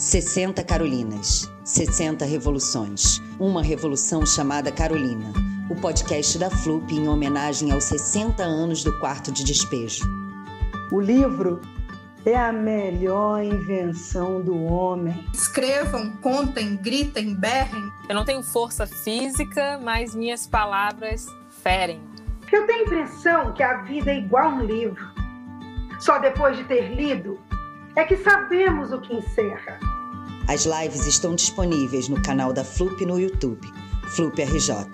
60 Carolinas, 60 revoluções, uma revolução chamada Carolina, o podcast da FLUP em homenagem aos 60 anos do quarto de despejo. O livro é a melhor invenção do homem. Escrevam, contem, gritem, berrem. Eu não tenho força física, mas minhas palavras ferem. Eu tenho a impressão que a vida é igual um livro. Só depois de ter lido é que sabemos o que encerra. As lives estão disponíveis no canal da FLUP no YouTube, FLUP RJ.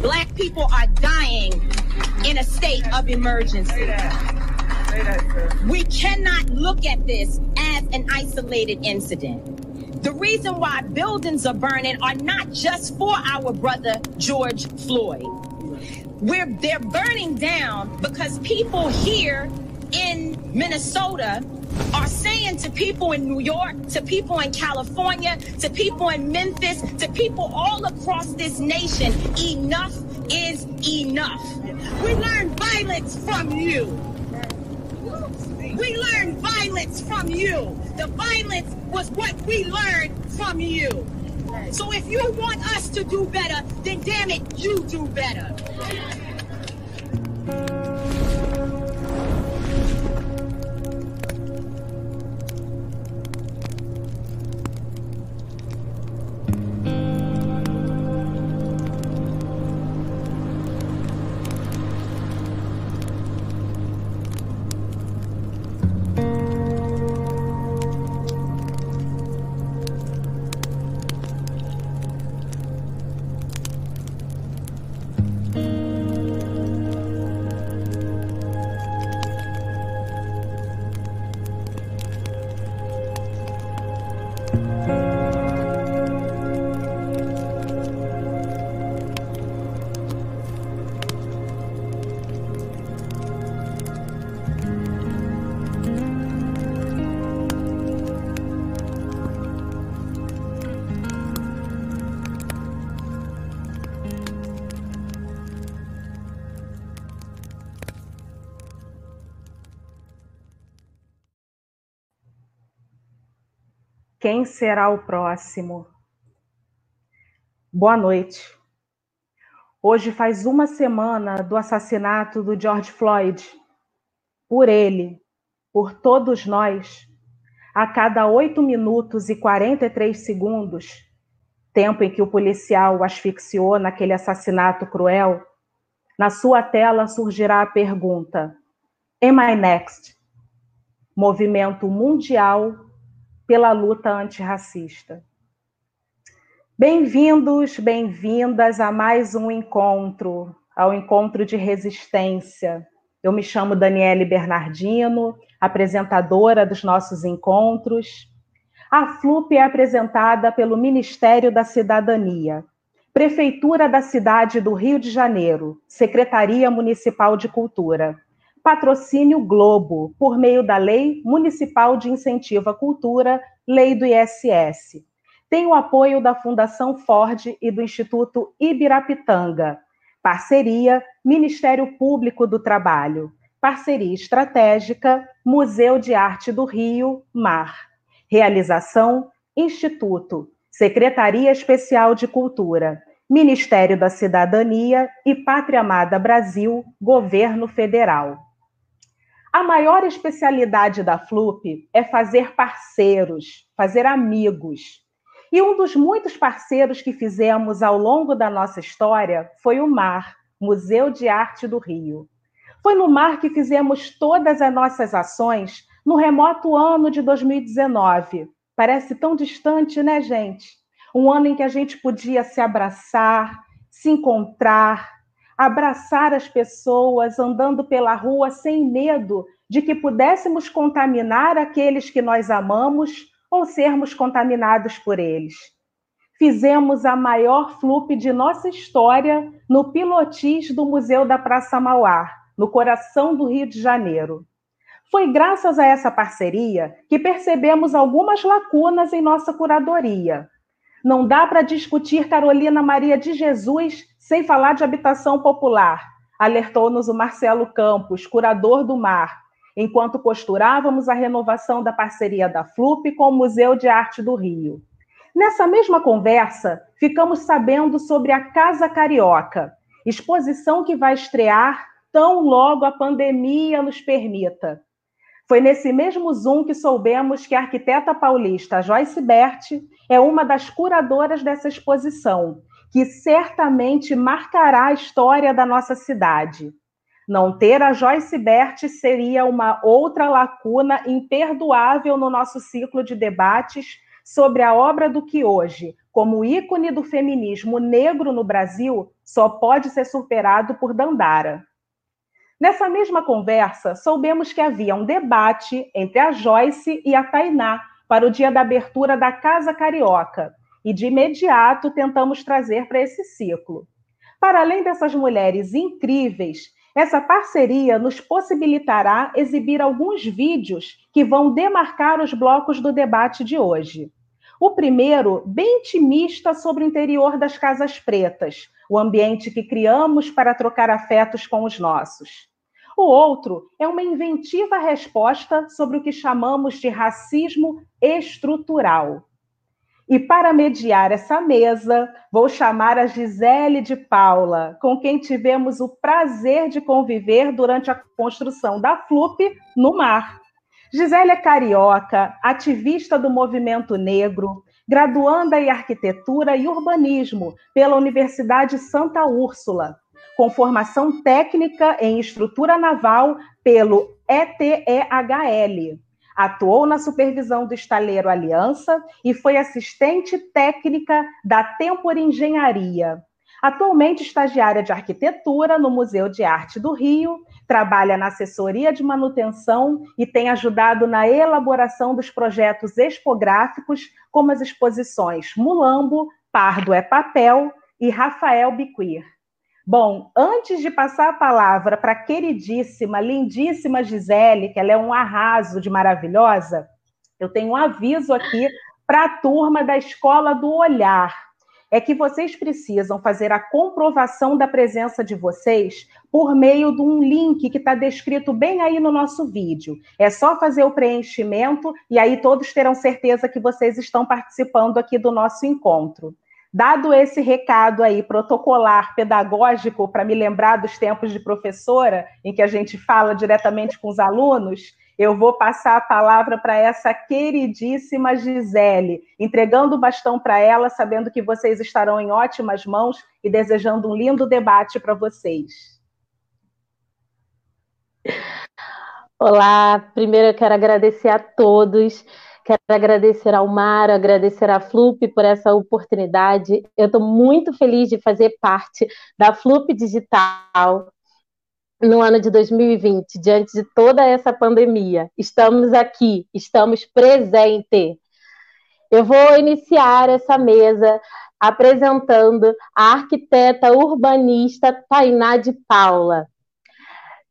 Black people are dying in a state of emergency. We cannot look at this as an isolated incident. The reason why buildings are burning are not just for our brother George Floyd. We're, they're burning down because people here in Minnesota are saying to people in New York, to people in California, to people in Memphis, to people all across this nation, enough is enough. We learned violence from you. We learned violence from you. The violence was what we learned from you. So if you want us to do better, then damn it, you do better. Quem será o próximo? Boa noite. Hoje faz uma semana do assassinato do George Floyd. Por ele, por todos nós, a cada 8 minutos e 43 segundos, tempo em que o policial o asfixiou naquele assassinato cruel, na sua tela surgirá a pergunta: Am I next? Movimento mundial pela luta antirracista. Bem-vindos, bem-vindas a mais um encontro, ao encontro de resistência. Eu me chamo Daniele Bernardino, apresentadora dos nossos encontros. A FLUP é apresentada pelo Ministério da Cidadania, Prefeitura da cidade do Rio de Janeiro, Secretaria Municipal de Cultura Patrocínio Globo, por meio da Lei Municipal de Incentivo à Cultura, Lei do ISS. Tem o apoio da Fundação Ford e do Instituto Ibirapitanga. Parceria Ministério Público do Trabalho. Parceria estratégica Museu de Arte do Rio, MAR. Realização Instituto, Secretaria Especial de Cultura, Ministério da Cidadania e Pátria Amada Brasil, Governo Federal. A maior especialidade da FLUP é fazer parceiros, fazer amigos. E um dos muitos parceiros que fizemos ao longo da nossa história foi o MAR, Museu de Arte do Rio. Foi no MAR que fizemos todas as nossas ações no remoto ano de 2019. Parece tão distante, né, gente? Um ano em que a gente podia se abraçar, se encontrar, abraçar as pessoas andando pela rua sem medo de que pudéssemos contaminar aqueles que nós amamos ou sermos contaminados por eles. Fizemos a maior flup de nossa história no pilotis do Museu da Praça Mauá, no coração do Rio de Janeiro. Foi graças a essa parceria que percebemos algumas lacunas em nossa curadoria. Não dá para discutir Carolina Maria de Jesus sem falar de habitação popular, alertou-nos o Marcelo Campos, curador do Mar, enquanto costurávamos a renovação da parceria da FLUP com o Museu de Arte do Rio. Nessa mesma conversa, ficamos sabendo sobre a Casa Carioca, exposição que vai estrear tão logo a pandemia nos permita. Foi nesse mesmo Zoom que soubemos que a arquiteta paulista Joyce Berti é uma das curadoras dessa exposição, que certamente marcará a história da nossa cidade. Não ter a Joyce Berti seria uma outra lacuna imperdoável no nosso ciclo de debates sobre a obra do que hoje, como ícone do feminismo negro no Brasil, só pode ser superado por Dandara. Nessa mesma conversa, soubemos que havia um debate entre a Joyce e a Tainá para o dia da abertura da Casa Carioca, e de imediato tentamos trazer para esse ciclo. Para além dessas mulheres incríveis, essa parceria nos possibilitará exibir alguns vídeos que vão demarcar os blocos do debate de hoje. O primeiro, bem intimista sobre o interior das Casas Pretas, o ambiente que criamos para trocar afetos com os nossos. O outro é uma inventiva resposta sobre o que chamamos de racismo estrutural. E para mediar essa mesa, vou chamar a Gisele de Paula, com quem tivemos o prazer de conviver durante a construção da FLUP no mar. Gisele é carioca, ativista do movimento negro, graduanda em arquitetura e urbanismo pela Universidade Santa Úrsula, com formação técnica em estrutura naval pelo ETEHL Atuou na supervisão do estaleiro Aliança e foi assistente técnica da Tempor Engenharia. Atualmente estagiária de arquitetura no Museu de Arte do Rio, trabalha na assessoria de manutenção e tem ajudado na elaboração dos projetos expográficos, como as exposições Mulambo, Pardo é Papel e Rafael Biquir. Bom, antes de passar a palavra para a queridíssima, lindíssima Gisele, que ela é um arraso de maravilhosa, eu tenho um aviso aqui para a turma da Escola do Olhar. É que vocês precisam fazer a comprovação da presença de vocês por meio de um link que está descrito bem aí no nosso vídeo. É só fazer o preenchimento e aí todos terão certeza que vocês estão participando aqui do nosso encontro. Dado esse recado aí protocolar, pedagógico, para me lembrar dos tempos de professora, em que a gente fala diretamente com os alunos, eu vou passar a palavra para essa queridíssima Gisele, entregando o bastão para ela, sabendo que vocês estarão em ótimas mãos e desejando um lindo debate para vocês. Olá, primeiro eu quero agradecer a todos Quero agradecer ao Mar, agradecer à Flup por essa oportunidade. Eu estou muito feliz de fazer parte da Flup Digital no ano de 2020, diante de toda essa pandemia. Estamos aqui, estamos presentes. Eu vou iniciar essa mesa apresentando a arquiteta urbanista Tainá de Paula.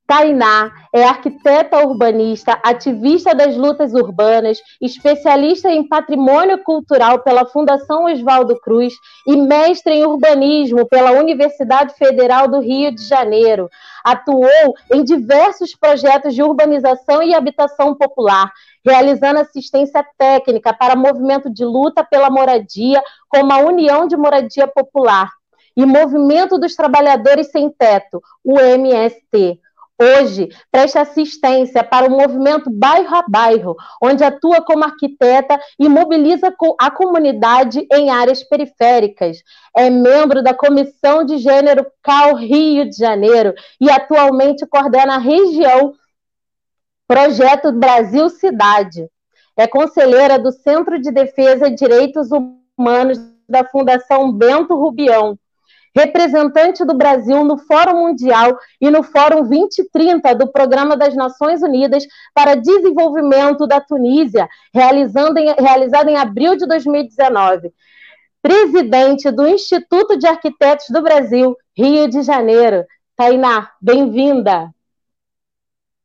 Tainá é arquiteta urbanista, ativista das lutas urbanas, especialista em patrimônio cultural pela Fundação Oswaldo Cruz e mestre em urbanismo pela Universidade Federal do Rio de Janeiro. Atuou em diversos projetos de urbanização e habitação popular, realizando assistência técnica para movimento de luta pela moradia, como a União de Moradia Popular e Movimento dos Trabalhadores Sem Teto, o MST hoje presta assistência para o movimento bairro a bairro, onde atua como arquiteta e mobiliza a comunidade em áreas periféricas. É membro da Comissão de Gênero CAL Rio de Janeiro e atualmente coordena a região Projeto Brasil Cidade. É conselheira do Centro de Defesa e Direitos Humanos da Fundação Bento Rubião representante do Brasil no Fórum Mundial e no Fórum 2030 do Programa das Nações Unidas para Desenvolvimento da Tunísia, realizado em, realizado em abril de 2019. Presidente do Instituto de Arquitetos do Brasil, Rio de Janeiro. Tainá, bem-vinda.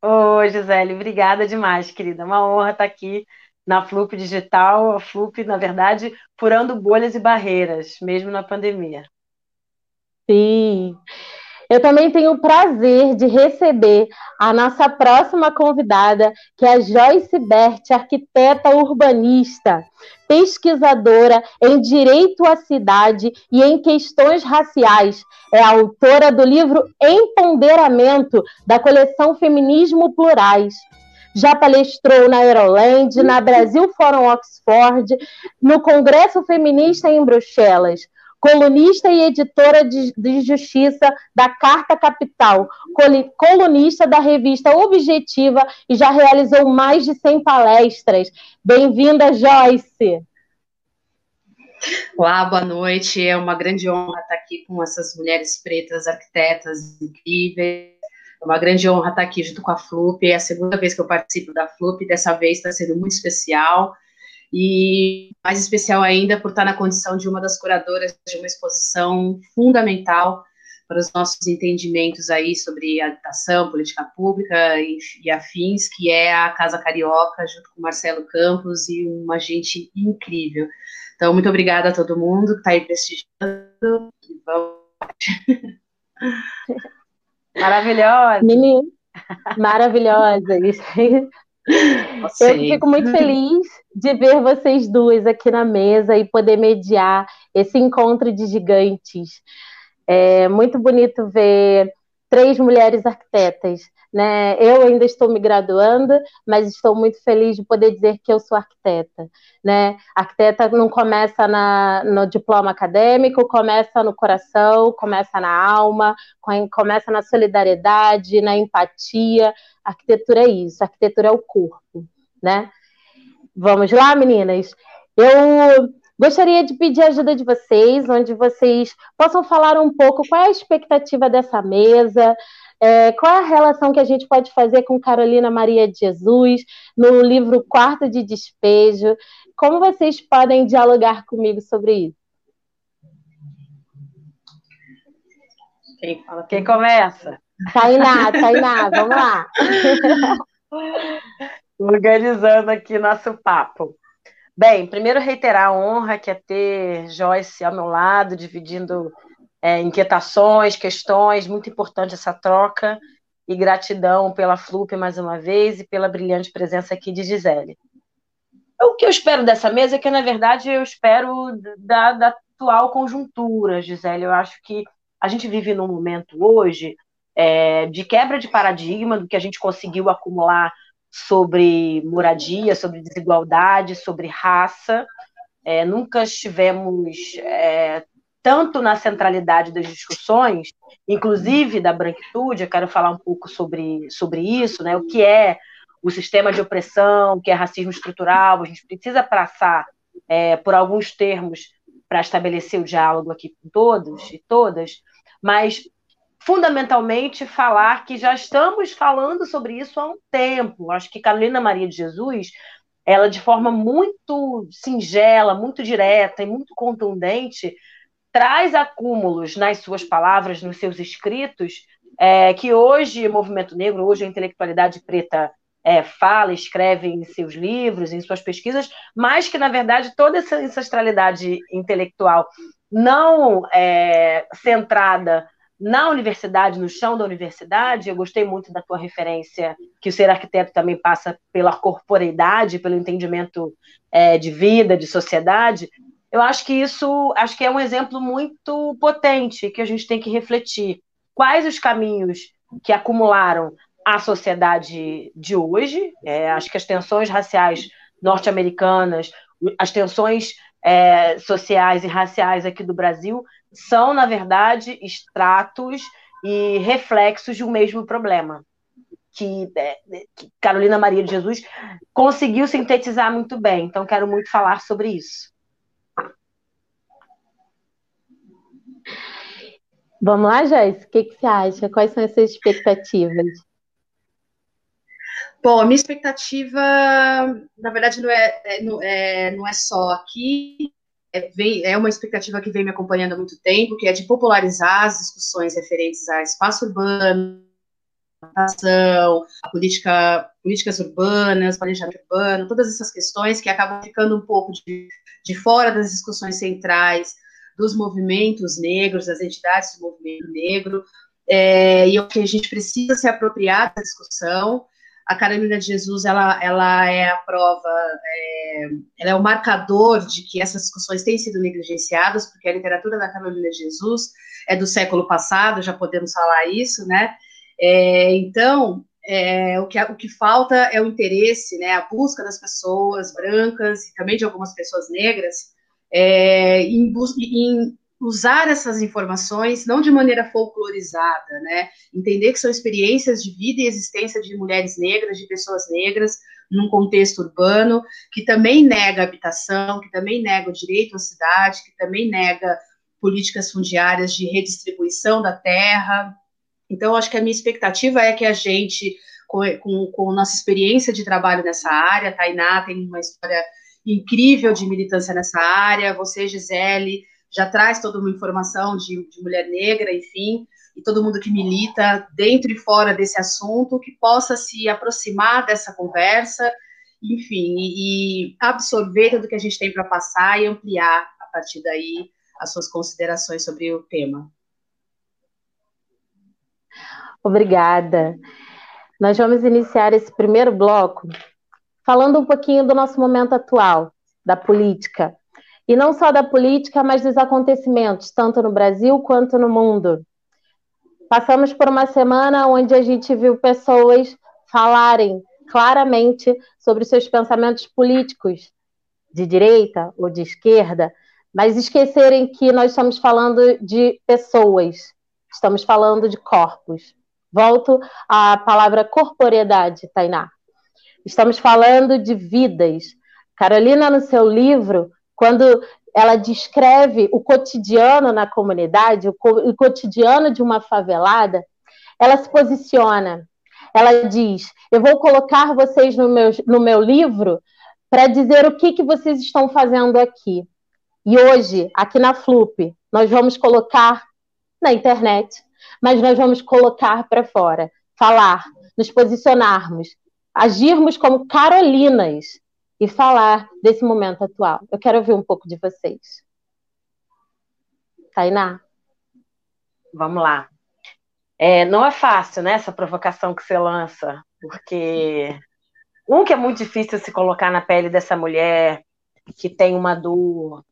Oi, Gisele, obrigada demais, querida. Uma honra estar aqui na Flup Digital, a Flup, na verdade, furando bolhas e barreiras, mesmo na pandemia. Sim. Eu também tenho o prazer de receber a nossa próxima convidada, que é a Joyce Bert, arquiteta urbanista, pesquisadora em direito à cidade e em questões raciais. É autora do livro Empoderamento, da coleção Feminismo Plurais já palestrou na Euroland, na Brasil Forum Oxford, no Congresso Feminista em Bruxelas, colunista e editora de, de, Justiça da Carta Capital, colunista da revista Objetiva e já realizou mais de 100 palestras. Bem-vinda, Joyce! Olá, boa noite. É uma grande honra estar aqui com essas mulheres pretas, arquitetas incríveis é uma grande honra estar aqui junto com a FLUP. É a segunda vez que eu participo da FLUP, dessa vez está sendo muito especial. E mais especial ainda por estar na condição de uma das curadoras de uma exposição fundamental para os nossos entendimentos aí sobre habitação, política pública e, e, afins, que é a Casa Carioca, junto com Marcelo Campos e uma gente incrível. Então, muito obrigada a todo mundo que está aí prestigiando. E vamos. Maravilhosa. Menina, maravilhosa. Eu fico muito feliz de ver vocês duas aqui na mesa e poder mediar esse encontro de gigantes. É muito bonito ver três mulheres arquitetas né? Eu ainda estou me graduando, mas estou muito feliz de poder dizer que eu sou arquiteta. Né? Arquiteta não começa na, no diploma acadêmico, começa no coração, começa na alma, começa na solidariedade, na empatia. Arquitetura é isso, arquitetura é o corpo. Né? Vamos lá, meninas? Eu Gostaria de pedir a ajuda de vocês, onde vocês possam falar um pouco qual é a expectativa dessa mesa, é, qual é a relação que a gente pode fazer com Carolina Maria de Jesus no livro Quarto de Despejo? Como vocês podem dialogar comigo sobre isso? Quem, fala, quem começa? Tainá, Tainá, vamos lá. Organizando aqui nosso papo. Bem, primeiro reiterar a honra que é ter Joyce ao meu lado, dividindo é, inquietações, questões, muito importante essa troca, e gratidão pela Flup mais uma vez e pela brilhante presença aqui de Gisele. O que eu espero dessa mesa é que, na verdade, eu espero da, da atual conjuntura, Gisele. Eu acho que a gente vive num momento hoje é, de quebra de paradigma do que a gente conseguiu acumular sobre moradia, sobre desigualdade, sobre raça. É, nunca estivemos é, tanto na centralidade das discussões, inclusive da branquitude, eu quero falar um pouco sobre, sobre isso, né? o que é o sistema de opressão, o que é racismo estrutural, a gente precisa passar é, por alguns termos para estabelecer o diálogo aqui com todos e todas, mas fundamentalmente falar que já estamos falando sobre isso há um tempo. Acho que Carolina Maria de Jesus, ela de forma muito singela, muito direta e muito contundente, traz acúmulos nas suas palavras, nos seus escritos, é, que hoje o movimento negro, hoje a intelectualidade preta é, fala, escreve em seus livros, em suas pesquisas, mas que, na verdade, toda essa ancestralidade intelectual não é, centrada na universidade, no chão da universidade, eu gostei muito da tua referência, que o ser arquiteto também passa pela corporeidade, pelo entendimento é, de vida, de sociedade, eu acho que isso acho que é um exemplo muito potente que a gente tem que refletir. Quais os caminhos que acumularam a sociedade de hoje? É, acho que as tensões raciais norte-americanas, as tensões é, sociais e raciais aqui do Brasil são, na verdade, extratos e reflexos de um mesmo problema. Que, é, que Carolina Maria de Jesus conseguiu sintetizar muito bem. Então, quero muito falar sobre isso. Vamos lá, Joyce? O que, que você acha? Quais são as suas expectativas? Bom, a minha expectativa, na verdade, não é, é, não é, não é só aqui, é, vem, é uma expectativa que vem me acompanhando há muito tempo, que é de popularizar as discussões referentes a espaço urbano, a política, políticas urbanas, planejamento urbano, todas essas questões que acabam ficando um pouco de, de fora das discussões centrais dos movimentos negros, das entidades do movimento negro, é, e eu que a gente precisa se apropriar da discussão. A Carolina de Jesus, ela, ela é a prova, é, ela é o marcador de que essas discussões têm sido negligenciadas, porque a literatura da Carolina de Jesus é do século passado, já podemos falar isso, né? É, então, é, o, que, o que falta é o interesse, né, a busca das pessoas brancas e também de algumas pessoas negras é, em, em, usar essas informações não de maneira folclorizada, né, entender que são experiências de vida e existência de mulheres negras, de pessoas negras, num contexto urbano, que também nega habitação, que também nega o direito à cidade, que também nega políticas fundiárias de redistribuição da terra, então, acho que a minha expectativa é que a gente, com, com, com nossa experiência de trabalho nessa área, a Tainá tem uma história incrível de militância nessa área, você, Gisele, já traz toda uma informação de, de mulher negra, enfim, e todo mundo que milita dentro e fora desse assunto, que possa se aproximar dessa conversa, enfim, e, e absorver tudo que a gente tem para passar e ampliar a partir daí as suas considerações sobre o tema. Obrigada. Nós vamos iniciar esse primeiro bloco falando um pouquinho do nosso momento atual, da política. E não só da política, mas dos acontecimentos, tanto no Brasil quanto no mundo. Passamos por uma semana onde a gente viu pessoas falarem claramente sobre seus pensamentos políticos, de direita ou de esquerda, mas esquecerem que nós estamos falando de pessoas, estamos falando de corpos. Volto à palavra corporeidade, Tainá. Estamos falando de vidas. Carolina, no seu livro, quando ela descreve o cotidiano na comunidade, o, co o cotidiano de uma favelada, ela se posiciona. Ela diz: Eu vou colocar vocês no meu, no meu livro para dizer o que, que vocês estão fazendo aqui. E hoje, aqui na FLUP, nós vamos colocar na internet mas nós vamos colocar para fora, falar, nos posicionarmos, agirmos como Carolinas e falar desse momento atual. Eu quero ouvir um pouco de vocês. Tainá? Vamos lá. É, não é fácil, né, essa provocação que você lança, porque um que é muito difícil se colocar na pele dessa mulher que tem uma dor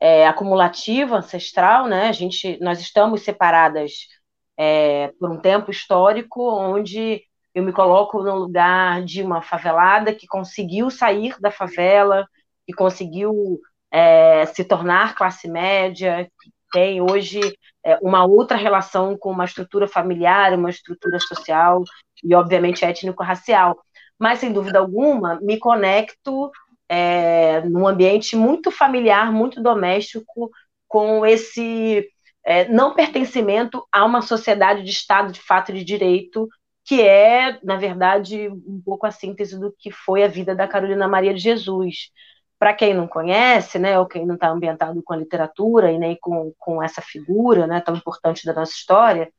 é, acumulativa, ancestral, né? A gente, nós estamos separadas é, por um tempo histórico onde eu me coloco no lugar de uma favelada que conseguiu sair da favela, que conseguiu é, se tornar classe média, que tem hoje é, uma outra relação com uma estrutura familiar, uma estrutura social e, obviamente, étnico-racial. Mas, sem dúvida alguma, me conecto é, num ambiente muito familiar, muito doméstico, com esse é, não pertencimento a uma sociedade de Estado de fato de direito, que é, na verdade, um pouco a síntese do que foi a vida da Carolina Maria de Jesus. Para quem não conhece, né, ou quem não está ambientado com a literatura e nem com, com essa figura né, tão importante da nossa história,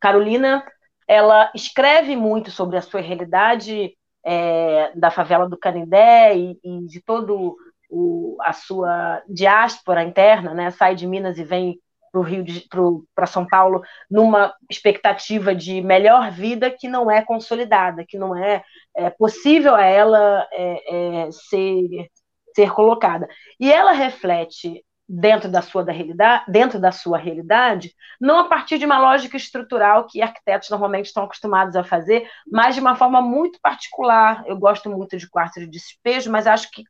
Carolina ela escreve muito sobre a sua realidade é, da favela do Canindé e, e de todo o, a sua diáspora interna, né? Sai de Minas e vem para Rio para São Paulo numa expectativa de melhor vida que não é consolidada, que não é, é possível a ela é, é, ser, ser colocada. E ela reflete dentro da sua da realidade, dentro da sua realidade, não a partir de uma lógica estrutural que arquitetos normalmente estão acostumados a fazer, mas de uma forma muito particular. Eu gosto muito de quarto de despejo, mas acho que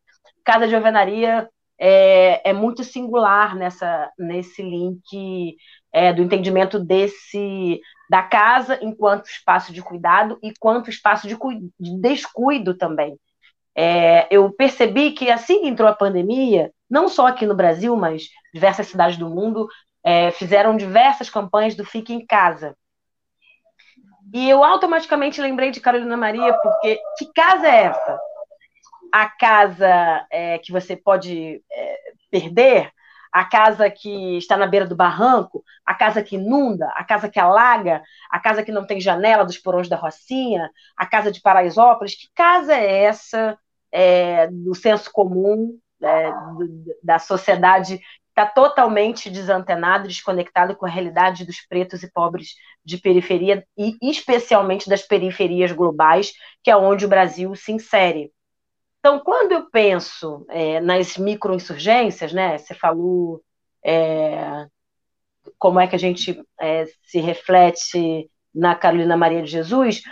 cada de alvenaria é, é muito singular nessa, nesse link é, do entendimento desse da casa enquanto espaço de cuidado e quanto espaço de, de descuido também. É, eu percebi que assim que entrou a pandemia, não só aqui no Brasil, mas diversas cidades do mundo é, fizeram diversas campanhas do Fique em Casa. E eu automaticamente lembrei de Carolina Maria, porque que casa é essa? A casa é, que você pode é, perder, a casa que está na beira do barranco, a casa que inunda, a casa que alaga, a casa que não tem janela dos porões da Rocinha, a casa de Paraisópolis. Que casa é essa é, do senso comum, é, da sociedade está totalmente desantenado, desconectado com a realidade dos pretos e pobres de periferia, e especialmente das periferias globais, que é onde o Brasil se insere. Então, quando eu penso é, nas microinsurgências, né, você falou é, como é que a gente é, se reflete na Carolina Maria de Jesus,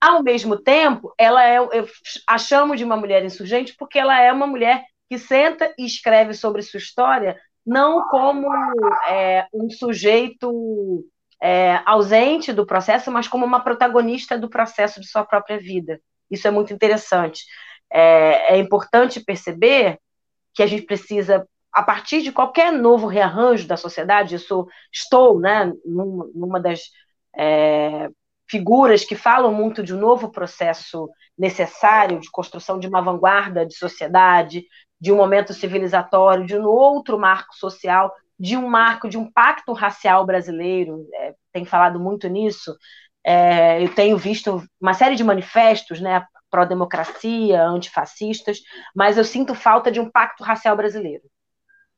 ao mesmo tempo, ela é, eu a chamo de uma mulher insurgente porque ela é uma mulher que senta e escreve sobre sua história não como é, um sujeito é, ausente do processo, mas como uma protagonista do processo de sua própria vida. Isso é muito interessante é, é importante perceber que a gente precisa, a partir de qualquer novo rearranjo da sociedade, isso estou né, numa, das é, figuras que falam muito de um novo processo necessário de construção de uma vanguarda de sociedade, de um momento civilizatório, de um outro marco social, de um marco de um pacto racial brasileiro, é, tem falado muito nisso. É, eu tenho visto uma série de manifestos, né, pró-democracia, antifascistas, mas eu sinto falta de um pacto racial brasileiro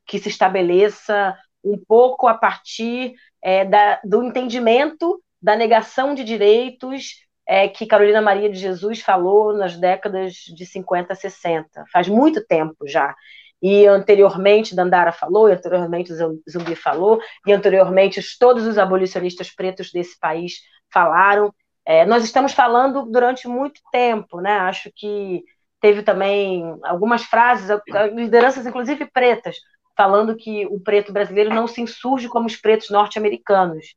que se estabeleça um pouco a partir é, da, do entendimento da negação de direitos é, que Carolina Maria de Jesus falou nas décadas de 50, 60. Faz muito tempo já. E anteriormente Dandara falou, e anteriormente Zumbi falou, e anteriormente todos os abolicionistas pretos desse país falaram. É, nós estamos falando durante muito tempo, né? Acho que teve também algumas frases, lideranças inclusive pretas, falando que o preto brasileiro não se insurge como os pretos norte-americanos.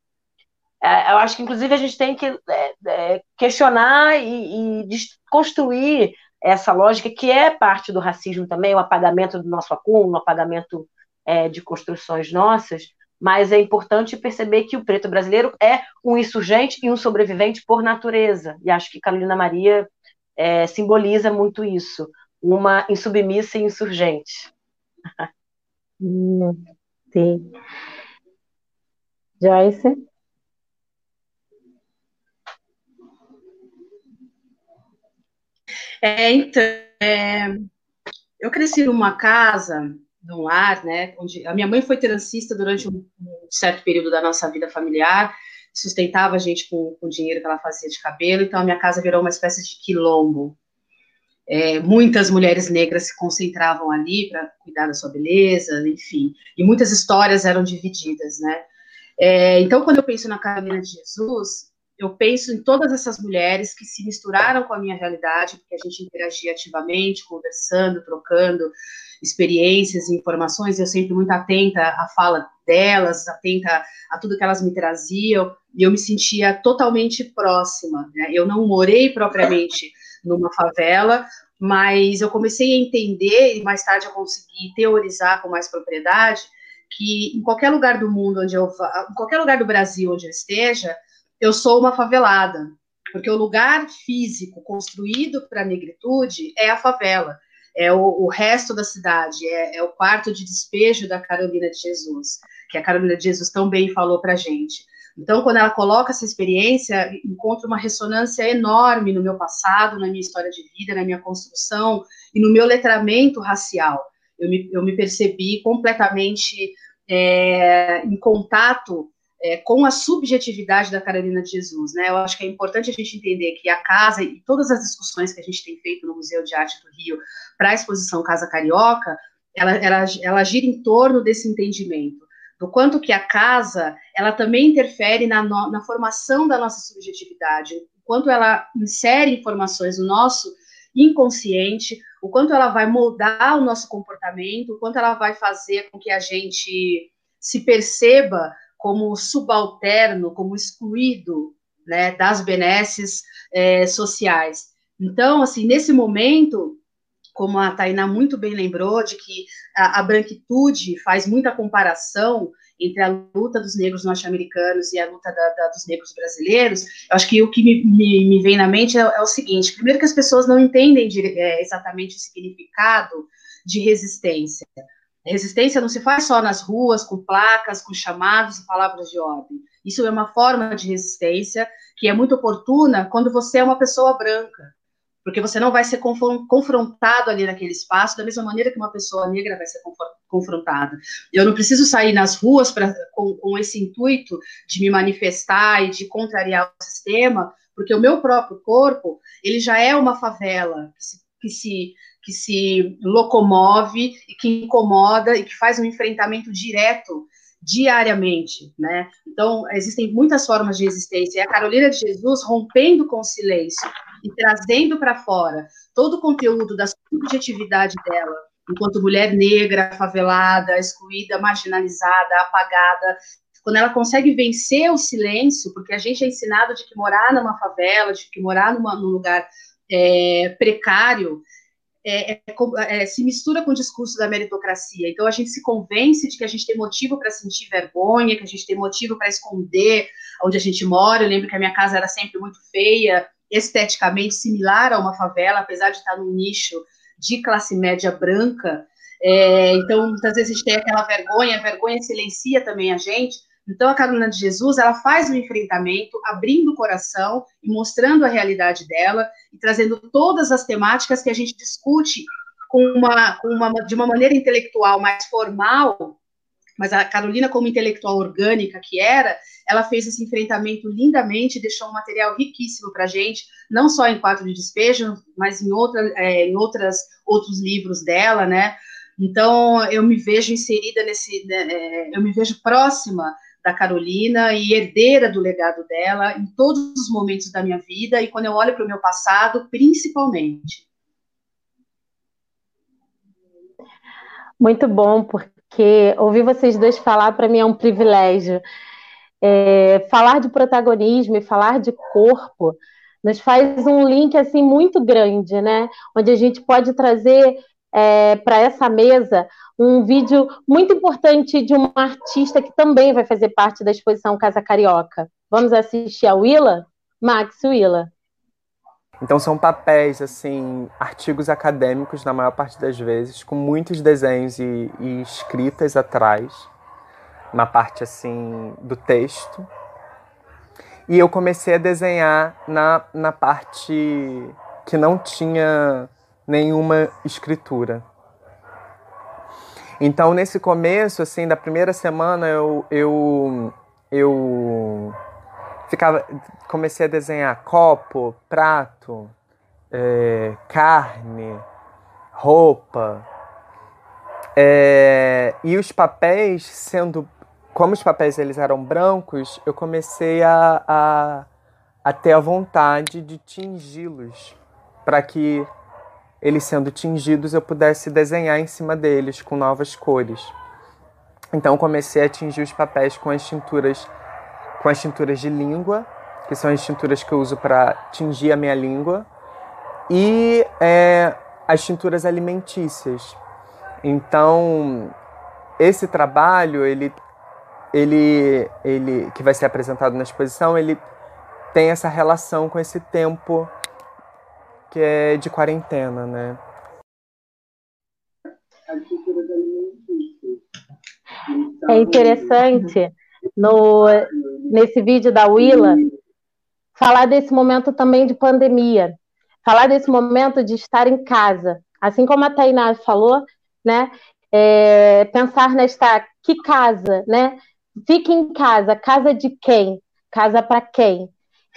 É, eu acho que, inclusive, a gente tem que é, é questionar e, e construir essa lógica que é parte do racismo também, o apagamento do nosso acúmulo, o apagamento é, de construções nossas, mas é importante perceber que o preto brasileiro é um insurgente e um sobrevivente por natureza. E acho que Carolina Maria é, simboliza muito isso, uma insubmissa e insurgente. Sim. Joyce? É, então, é, eu cresci numa casa num lar, né, onde a minha mãe foi transista durante um, um, certo período da nossa vida familiar, sustentava a gente com, com o dinheiro que ela fazia de cabelo, então a minha casa virou uma espécie de quilombo. É, muitas mulheres negras se concentravam ali para cuidar da sua beleza, enfim, e muitas histórias eram divididas, né. É, então, quando eu penso na Carolina de Jesus, eu penso em todas essas mulheres que se misturaram com a minha realidade, porque a gente interagia ativamente, conversando, trocando experiências informações, eu sempre muito atenta à fala delas, atenta a tudo que elas me traziam, e eu me sentia totalmente próxima. Né? Eu não morei propriamente numa favela, mas eu comecei a entender, e mais tarde eu consegui teorizar com mais propriedade, que em qualquer lugar do mundo onde eu em qualquer lugar do Brasil onde eu esteja, eu sou uma favelada, porque o lugar físico construído para a negritude é a favela, é o, o resto da cidade, é, é, o quarto de despejo da Carolina de Jesus, que a Carolina de Jesus tão bem falou para gente. Então, quando ela coloca essa experiência, encontra uma ressonância enorme no meu passado, na minha história de vida, na minha construção e no meu letramento racial. Eu me, eu me percebi completamente é, em contato é, com a subjetividade da Carolina de Jesus, né? Eu acho que é importante a gente entender que a casa e todas as discussões que a gente tem feito no Museu de Arte do Rio para a exposição Casa Carioca, ela, ela, ela gira em torno desse entendimento do quanto que a casa ela também interfere na, no, na formação da nossa subjetividade, o quanto ela insere informações no nosso inconsciente, o quanto ela vai moldar o nosso comportamento, o quanto ela vai fazer com que a gente se perceba como subalterno, como excluído né, das benesses é, sociais. Então, assim, nesse momento, como a Tainá muito bem lembrou, de que a, a branquitude faz muita comparação entre a luta dos negros norte-americanos e a luta da, da, dos negros brasileiros, eu acho que o que me, me, me vem na mente é, é, o seguinte: primeiro, que as pessoas não entendem de, é, exatamente o significado de resistência. Resistência não se faz só nas ruas, com placas, com chamados e palavras de ordem. Isso é uma forma de resistência que é muito oportuna quando você é uma pessoa branca, porque você não vai ser confrontado ali naquele espaço da mesma maneira que uma pessoa negra vai ser confrontada. Eu não preciso sair nas ruas pra, com, com esse intuito de me manifestar e de contrariar o sistema, porque o meu próprio corpo, ele já é uma favela que se, que se, que se locomove e que incomoda e que faz um enfrentamento direto diariamente, né? Então, existem muitas formas de existência. E a Carolina de Jesus rompendo com o silêncio e trazendo para fora todo o conteúdo da subjetividade dela, enquanto mulher negra, favelada, excluída, marginalizada, apagada, quando ela consegue vencer o silêncio, porque a gente é ensinado de que morar numa favela, de que morar numa, num lugar é, precário, é, é, é, se mistura com o discurso da meritocracia. Então a gente se convence de que a gente tem motivo para sentir vergonha, que a gente tem motivo para esconder onde a gente mora. Eu lembro que a minha casa era sempre muito feia, esteticamente similar a uma favela, apesar de estar num nicho de classe média branca. É, então, muitas vezes a gente tem aquela vergonha, a vergonha silencia também a gente, então, a Carolina de Jesus, ela faz um enfrentamento, abrindo o coração e mostrando a realidade dela e trazendo todas as temáticas que a gente discute com uma, com uma, de uma maneira intelectual mais formal, mas a Carolina, como intelectual orgânica que era, ela fez esse enfrentamento lindamente, deixou um material riquíssimo para a gente, não só em Quatro de Despejo, mas em, outra, é, em outras, outros livros dela, né? Então, eu me vejo inserida nesse, né, é, eu me vejo próxima da Carolina e herdeira do legado dela em todos os momentos da minha vida e quando eu olho para o meu passado, principalmente. Muito bom, porque ouvir vocês dois falar para mim é um privilégio. É, falar de protagonismo e falar de corpo nos faz um link assim muito grande, né? Onde a gente pode trazer é, para essa mesa um vídeo muito importante de uma artista que também vai fazer parte da exposição Casa Carioca. Vamos assistir a Willa? Max Willa. Então são papéis, assim, artigos acadêmicos na maior parte das vezes, com muitos desenhos e, e escritas atrás, na parte assim do texto. E eu comecei a desenhar na, na parte que não tinha nenhuma escritura. Então, nesse começo, assim, da primeira semana, eu, eu, eu ficava, comecei a desenhar copo, prato, é, carne, roupa. É, e os papéis, sendo como os papéis eles eram brancos, eu comecei a, a, a ter a vontade de tingi-los para que eles sendo tingidos, eu pudesse desenhar em cima deles com novas cores. Então comecei a tingir os papéis com as tinturas, com as tinturas de língua, que são as tinturas que eu uso para tingir a minha língua, e é, as tinturas alimentícias. Então esse trabalho, ele, ele, ele que vai ser apresentado na exposição, ele tem essa relação com esse tempo que é de quarentena, né? É interessante no, nesse vídeo da Willa falar desse momento também de pandemia, falar desse momento de estar em casa, assim como a Tainá falou, né? É, pensar nesta que casa, né? Fique em casa, casa de quem? Casa para quem?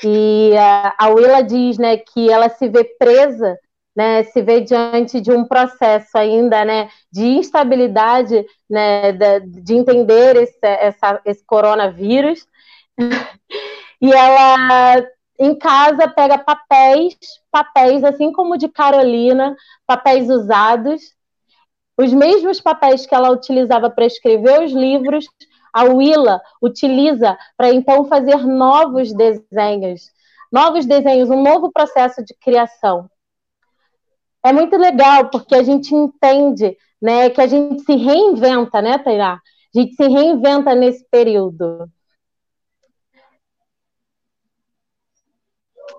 E a, a Willa diz né, que ela se vê presa, né, se vê diante de um processo ainda né, de instabilidade, né, de, de entender esse, essa, esse coronavírus. e ela, em casa, pega papéis, papéis, assim como de Carolina, papéis usados, os mesmos papéis que ela utilizava para escrever os livros, a Willa utiliza para então fazer novos desenhos, novos desenhos, um novo processo de criação. É muito legal porque a gente entende, né, que a gente se reinventa, né, Tainá? A gente se reinventa nesse período.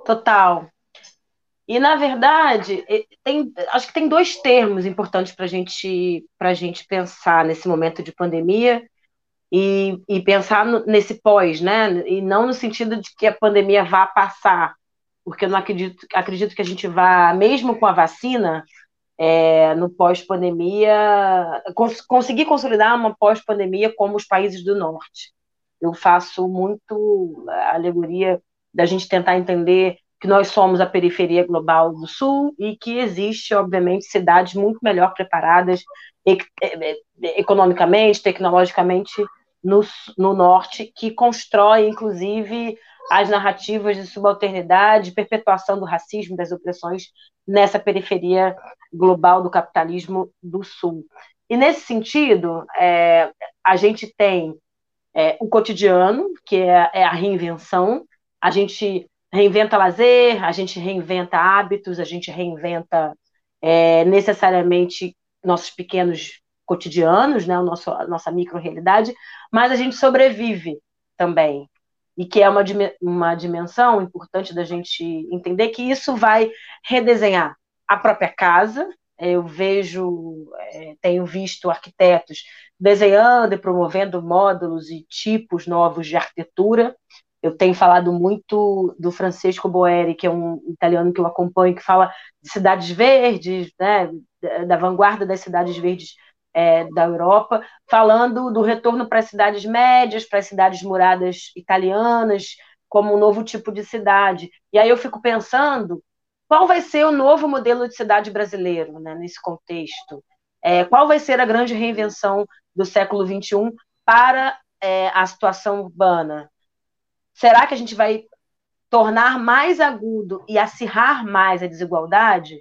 Total. E, na verdade, tem, acho que tem dois termos importantes para gente, a gente pensar nesse momento de pandemia e, e pensar no, nesse pós, né? E não no sentido de que a pandemia vá passar, porque eu não acredito, acredito que a gente vá, mesmo com a vacina, é, no pós-pandemia, cons conseguir consolidar uma pós-pandemia como os países do norte. Eu faço muito a alegoria da gente tentar entender que nós somos a periferia global do Sul e que existe, obviamente, cidades muito melhor preparadas economicamente, tecnologicamente no, no Norte, que constrói, inclusive, as narrativas de subalternidade, perpetuação do racismo, das opressões nessa periferia global do capitalismo do Sul. E nesse sentido, é, a gente tem é, o cotidiano, que é, é a reinvenção, a gente reinventa lazer, a gente reinventa hábitos, a gente reinventa é, necessariamente nossos pequenos cotidianos, né, o nosso, a nossa micro-realidade, mas a gente sobrevive também. E que é uma, uma dimensão importante da gente entender que isso vai redesenhar a própria casa. Eu vejo, é, tenho visto arquitetos desenhando e promovendo módulos e tipos novos de arquitetura, eu tenho falado muito do Francesco Boeri, que é um italiano que eu acompanho, que fala de cidades verdes, né, da vanguarda das cidades verdes é, da Europa, falando do retorno para as cidades médias, para as cidades muradas italianas, como um novo tipo de cidade. E aí eu fico pensando qual vai ser o novo modelo de cidade brasileiro né, nesse contexto. É, qual vai ser a grande reinvenção do século XXI para é, a situação urbana? Será que a gente vai tornar mais agudo e acirrar mais a desigualdade?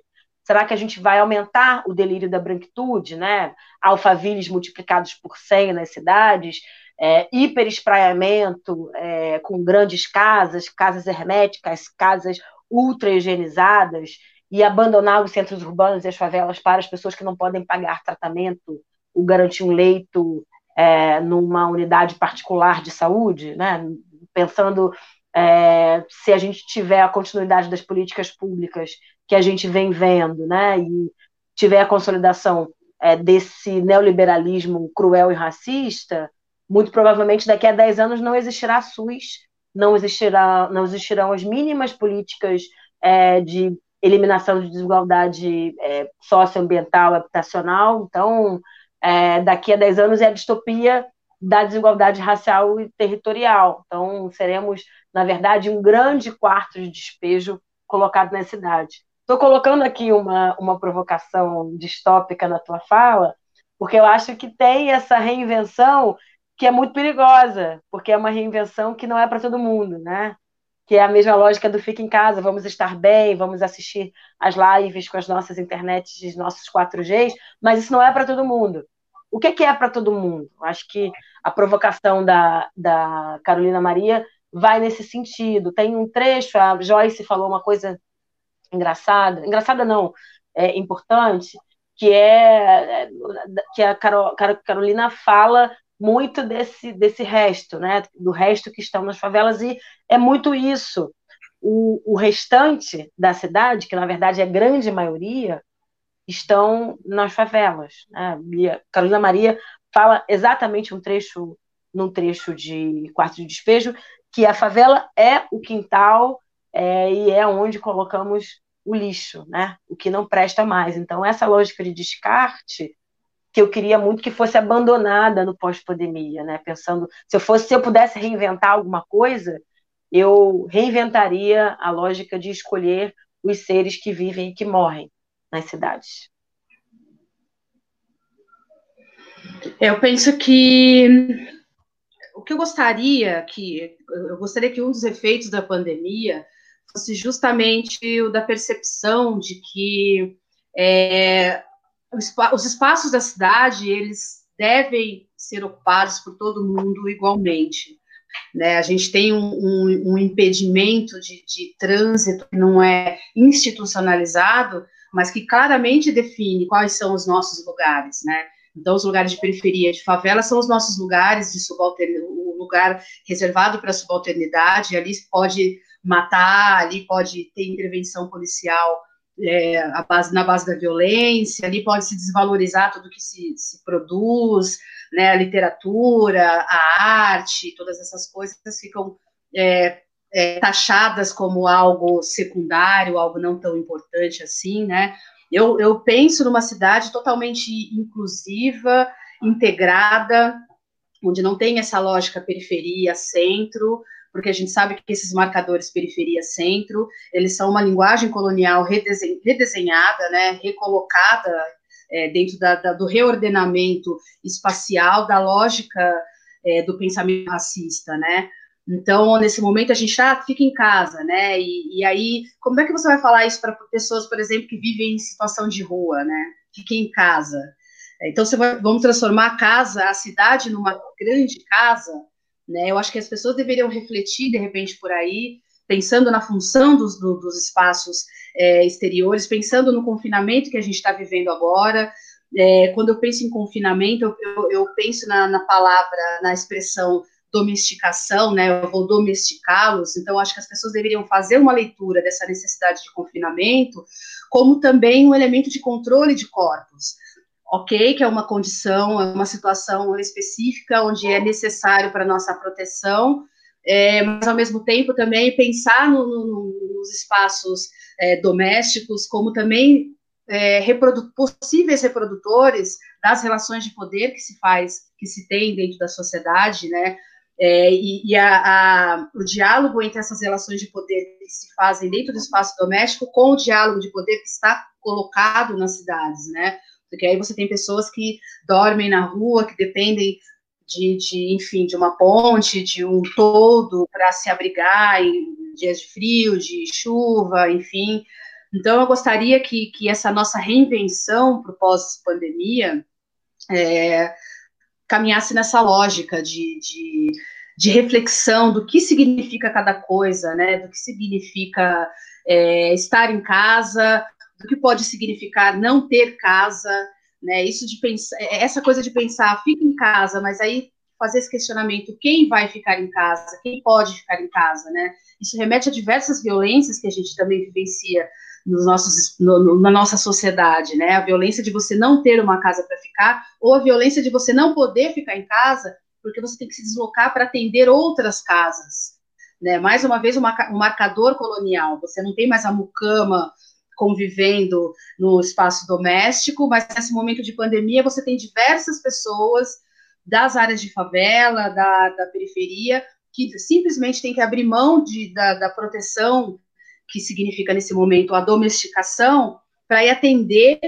Será que a gente vai aumentar o delírio da branquitude, né? Alfavilles multiplicados por 100 nas cidades, é, hiperespraiamento é, com grandes casas, casas herméticas, casas ultra higienizadas, e abandonar os centros urbanos e as favelas para as pessoas que não podem pagar tratamento, o garantir um leito é, numa unidade particular de saúde, né? pensando é, se a gente tiver a continuidade das políticas públicas que a gente vem vendo, né, e tiver a consolidação é, desse neoliberalismo cruel e racista, muito provavelmente daqui a 10 anos não existirá SUS, não, existirá, não existirão as mínimas políticas é, de eliminação de desigualdade é, socioambiental, habitacional. Então, é, daqui a 10 anos é a distopia da desigualdade racial e territorial. Então, seremos, na verdade, um grande quarto de despejo colocado na cidade. Estou colocando aqui uma, uma provocação distópica na tua fala, porque eu acho que tem essa reinvenção que é muito perigosa, porque é uma reinvenção que não é para todo mundo, né? Que é a mesma lógica do fica em casa, vamos estar bem, vamos assistir as lives com as nossas internets, nossos 4Gs, mas isso não é para todo mundo. O que, que é para todo mundo? Acho que a provocação da, da Carolina Maria vai nesse sentido. Tem um trecho, a Joyce falou uma coisa engraçada, engraçada não, é importante, que é, é que a Carol, Carolina fala muito desse, desse resto, né, do resto que estão nas favelas, e é muito isso. O, o restante da cidade, que na verdade é a grande maioria, estão nas favelas. Né? Carolina Maria fala exatamente um trecho num trecho de quarto de despejo que a favela é o quintal é, e é onde colocamos o lixo, né? O que não presta mais. Então essa lógica de descarte que eu queria muito que fosse abandonada no pós-pandemia, né? Pensando se eu fosse se eu pudesse reinventar alguma coisa, eu reinventaria a lógica de escolher os seres que vivem e que morrem nas cidades. Eu penso que o que eu gostaria que eu gostaria que um dos efeitos da pandemia fosse justamente o da percepção de que é, os espaços da cidade eles devem ser ocupados por todo mundo igualmente. Né? A gente tem um, um, um impedimento de, de trânsito que não é institucionalizado, mas que claramente define quais são os nossos lugares, né? Então, os lugares de periferia, de favela, são os nossos lugares de subalternidade, o lugar reservado para subalternidade, ali pode matar, ali pode ter intervenção policial é, base, na base da violência, ali pode se desvalorizar tudo que se, se produz, né, a literatura, a arte, todas essas coisas ficam é, é, taxadas como algo secundário, algo não tão importante assim, né? Eu, eu penso numa cidade totalmente inclusiva, integrada, onde não tem essa lógica periferia-centro, porque a gente sabe que esses marcadores periferia-centro, eles são uma linguagem colonial redesenhada, né, recolocada é, dentro da, da, do reordenamento espacial, da lógica é, do pensamento racista, né, então, nesse momento, a gente já ah, fica em casa, né? E, e aí, como é que você vai falar isso para pessoas, por exemplo, que vivem em situação de rua, né? Fiquem em casa. Então, você vai, vamos transformar a casa, a cidade, numa grande casa, né? Eu acho que as pessoas deveriam refletir, de repente, por aí, pensando na função dos, do, dos espaços é, exteriores, pensando no confinamento que a gente está vivendo agora. É, quando eu penso em confinamento, eu, eu, eu penso na, na palavra, na expressão domesticação, né? Eu vou domesticá-los. Então, acho que as pessoas deveriam fazer uma leitura dessa necessidade de confinamento, como também um elemento de controle de corpos. Ok, que é uma condição, é uma situação específica onde é necessário para nossa proteção, é, mas ao mesmo tempo também pensar no, no, nos espaços é, domésticos como também é, reprodu possíveis reprodutores das relações de poder que se faz, que se tem dentro da sociedade, né? É, e, e a, a, o diálogo entre essas relações de poder que se fazem dentro do espaço doméstico com o diálogo de poder que está colocado nas cidades, né? Porque aí você tem pessoas que dormem na rua, que dependem de, de enfim, de uma ponte, de um todo para se abrigar em dias de frio, de chuva, enfim. Então, eu gostaria que, que essa nossa reinvenção para o pós-pandemia é, caminhasse nessa lógica de, de, de, reflexão do que significa cada coisa, né? Do que significa é, estar em casa, do que pode significar não ter casa, né? Isso de pensar, é, essa coisa de pensar, fica em casa, mas aí fazer esse questionamento, quem vai ficar em casa, quem pode ficar em casa, né? Isso remete a diversas violências que a gente também vivencia nos nossos, no, na nossa sociedade, né? A violência de você não ter uma casa para ficar, ou a violência de você não poder ficar em casa, porque você tem que se deslocar para atender outras casas. Né? Mais uma vez, um marcador colonial. Você não tem mais a mucama convivendo no espaço doméstico, mas nesse momento de pandemia você tem diversas pessoas das áreas de favela, da, da periferia, que simplesmente tem que abrir mão de, da, da proteção que significa nesse momento a domesticação, para ir atender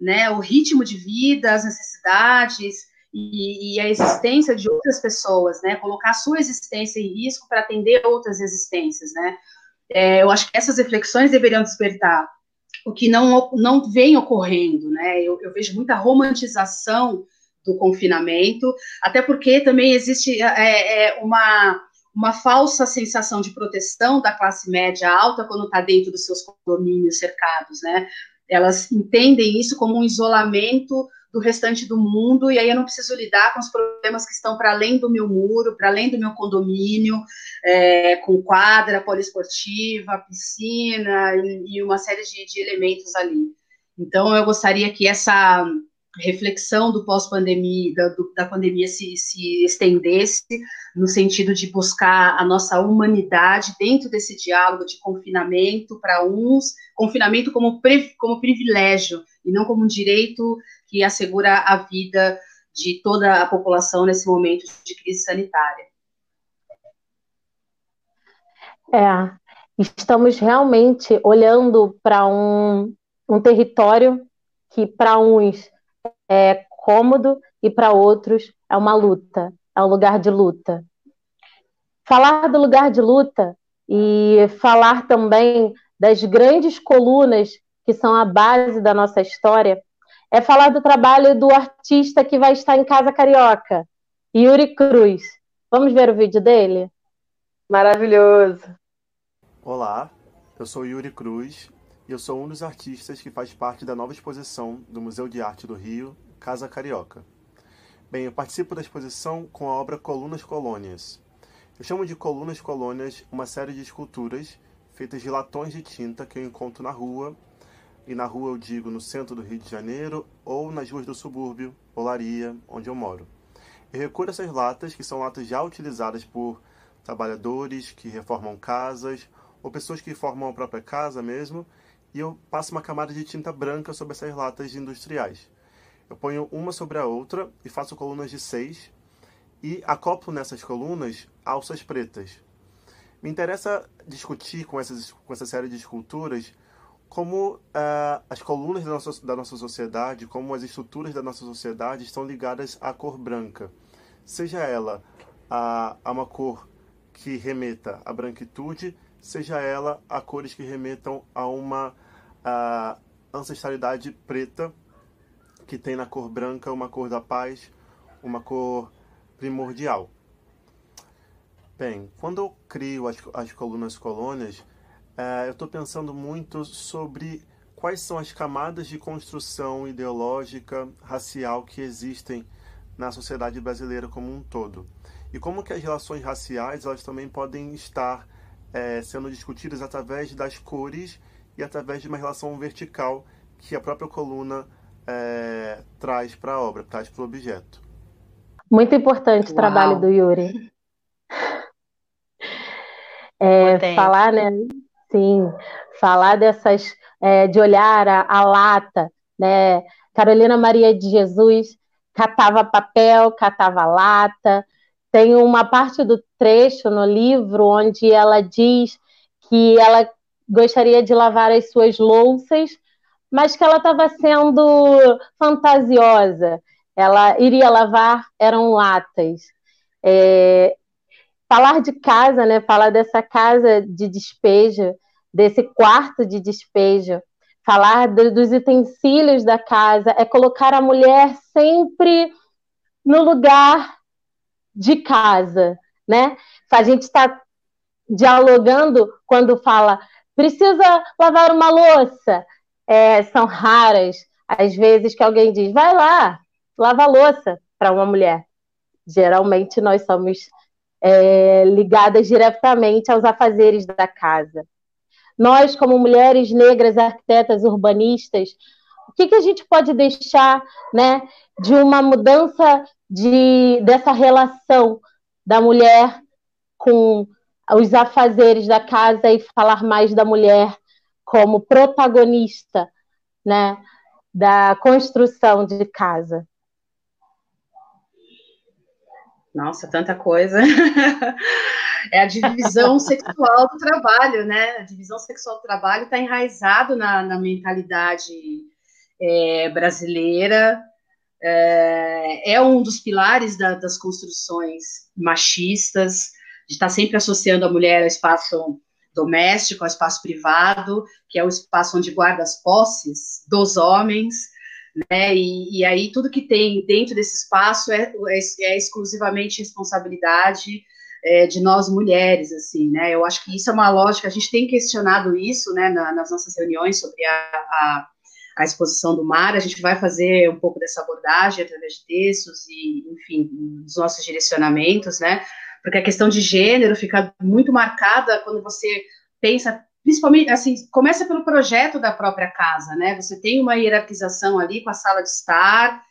né, o ritmo de vida, as necessidades e, e, a existência de outras pessoas, né, colocar a sua existência em risco para atender outras existências, né. É, eu acho que essas reflexões deveriam despertar o que não, não vem ocorrendo, né, eu, eu vejo muita romantização do confinamento, até porque também existe é, é uma uma falsa sensação de proteção da classe média alta quando está dentro dos seus condomínios cercados, né? Elas entendem isso como um isolamento do restante do mundo, e aí eu não preciso lidar com os problemas que estão para além do meu muro, para além do meu condomínio, é, com quadra poliesportiva, piscina e, e uma série de, de elementos ali. Então, eu gostaria que essa reflexão do pós-pandemia, da, da, pandemia se, se estendesse no sentido de buscar a nossa humanidade dentro desse diálogo de confinamento para uns, confinamento como, como privilégio e não como um direito que assegura a vida de toda a população nesse momento de crise sanitária. É, estamos realmente olhando para um, um território que para uns é cômodo e para outros é uma luta, é um lugar de luta. Falar do lugar de luta e falar também das grandes colunas que são a base da nossa história é falar do trabalho do artista que vai estar em Casa Carioca, Yuri Cruz. Vamos ver o vídeo dele? Maravilhoso. Olá, eu sou Yuri Cruz eu sou um dos artistas que faz parte da nova exposição do Museu de Arte do Rio, Casa Carioca. Bem, eu participo da exposição com a obra Colunas Colônias. Eu chamo de colunas colônias uma série de esculturas feitas de latões de tinta que eu encontro na rua, e na rua eu digo no centro do Rio de Janeiro ou nas ruas do subúrbio, Olaria, onde eu moro. Eu recolho essas latas, que são latas já utilizadas por trabalhadores que reformam casas ou pessoas que formam a própria casa mesmo, e eu passo uma camada de tinta branca sobre essas latas industriais. Eu ponho uma sobre a outra e faço colunas de seis e acoplo nessas colunas alças pretas. Me interessa discutir com, essas, com essa série de esculturas como uh, as colunas da nossa, da nossa sociedade, como as estruturas da nossa sociedade estão ligadas à cor branca. Seja ela a, a uma cor que remeta à branquitude, seja ela a cores que remetam a uma a ancestralidade preta, que tem na cor branca uma cor da paz, uma cor primordial. Bem, quando eu crio as, as colunas colônias, é, eu estou pensando muito sobre quais são as camadas de construção ideológica, racial que existem na sociedade brasileira como um todo. E como que as relações raciais elas também podem estar é, sendo discutidas através das cores e através de uma relação vertical que a própria coluna é, traz para a obra, traz para o objeto. Muito importante Uau. o trabalho do Yuri. É, falar, né? Sim, falar dessas, é, de olhar a, a, lata, né? Carolina Maria de Jesus catava papel, catava lata. Tem uma parte do trecho no livro onde ela diz que ela gostaria de lavar as suas louças, mas que ela estava sendo fantasiosa. Ela iria lavar eram latas. É, falar de casa, né? Falar dessa casa de despejo, desse quarto de despejo, falar do, dos utensílios da casa, é colocar a mulher sempre no lugar de casa, né? A gente está dialogando quando fala precisa lavar uma louça. É, são raras as vezes que alguém diz vai lá, lava a louça para uma mulher. Geralmente nós somos é, ligadas diretamente aos afazeres da casa. Nós, como mulheres negras, arquitetas, urbanistas, o que, que a gente pode deixar né, de uma mudança de, dessa relação da mulher com os afazeres da casa e falar mais da mulher como protagonista né, da construção de casa? Nossa, tanta coisa. é a divisão sexual do trabalho, né? A divisão sexual do trabalho está enraizado na, na mentalidade é, brasileira. É, é, um dos pilares da, das construções machistas, de estar sempre associando a mulher ao espaço doméstico, ao espaço privado, que é o espaço onde guarda as posses dos homens né? E, e, aí tudo que tem dentro desse espaço é, é, é exclusivamente responsabilidade é, de nós mulheres, assim, né? Eu acho que isso é uma lógica. A gente tem questionado isso, né, na, nas nossas reuniões sobre a, a, a, exposição do mar. A gente vai fazer um pouco dessa abordagem através de textos e, enfim, dos nossos direcionamentos, né? Porque a questão de gênero fica muito marcada quando você pensa principalmente, assim, começa pelo projeto da própria casa, né? Você tem uma hierarquização ali com a sala de estar,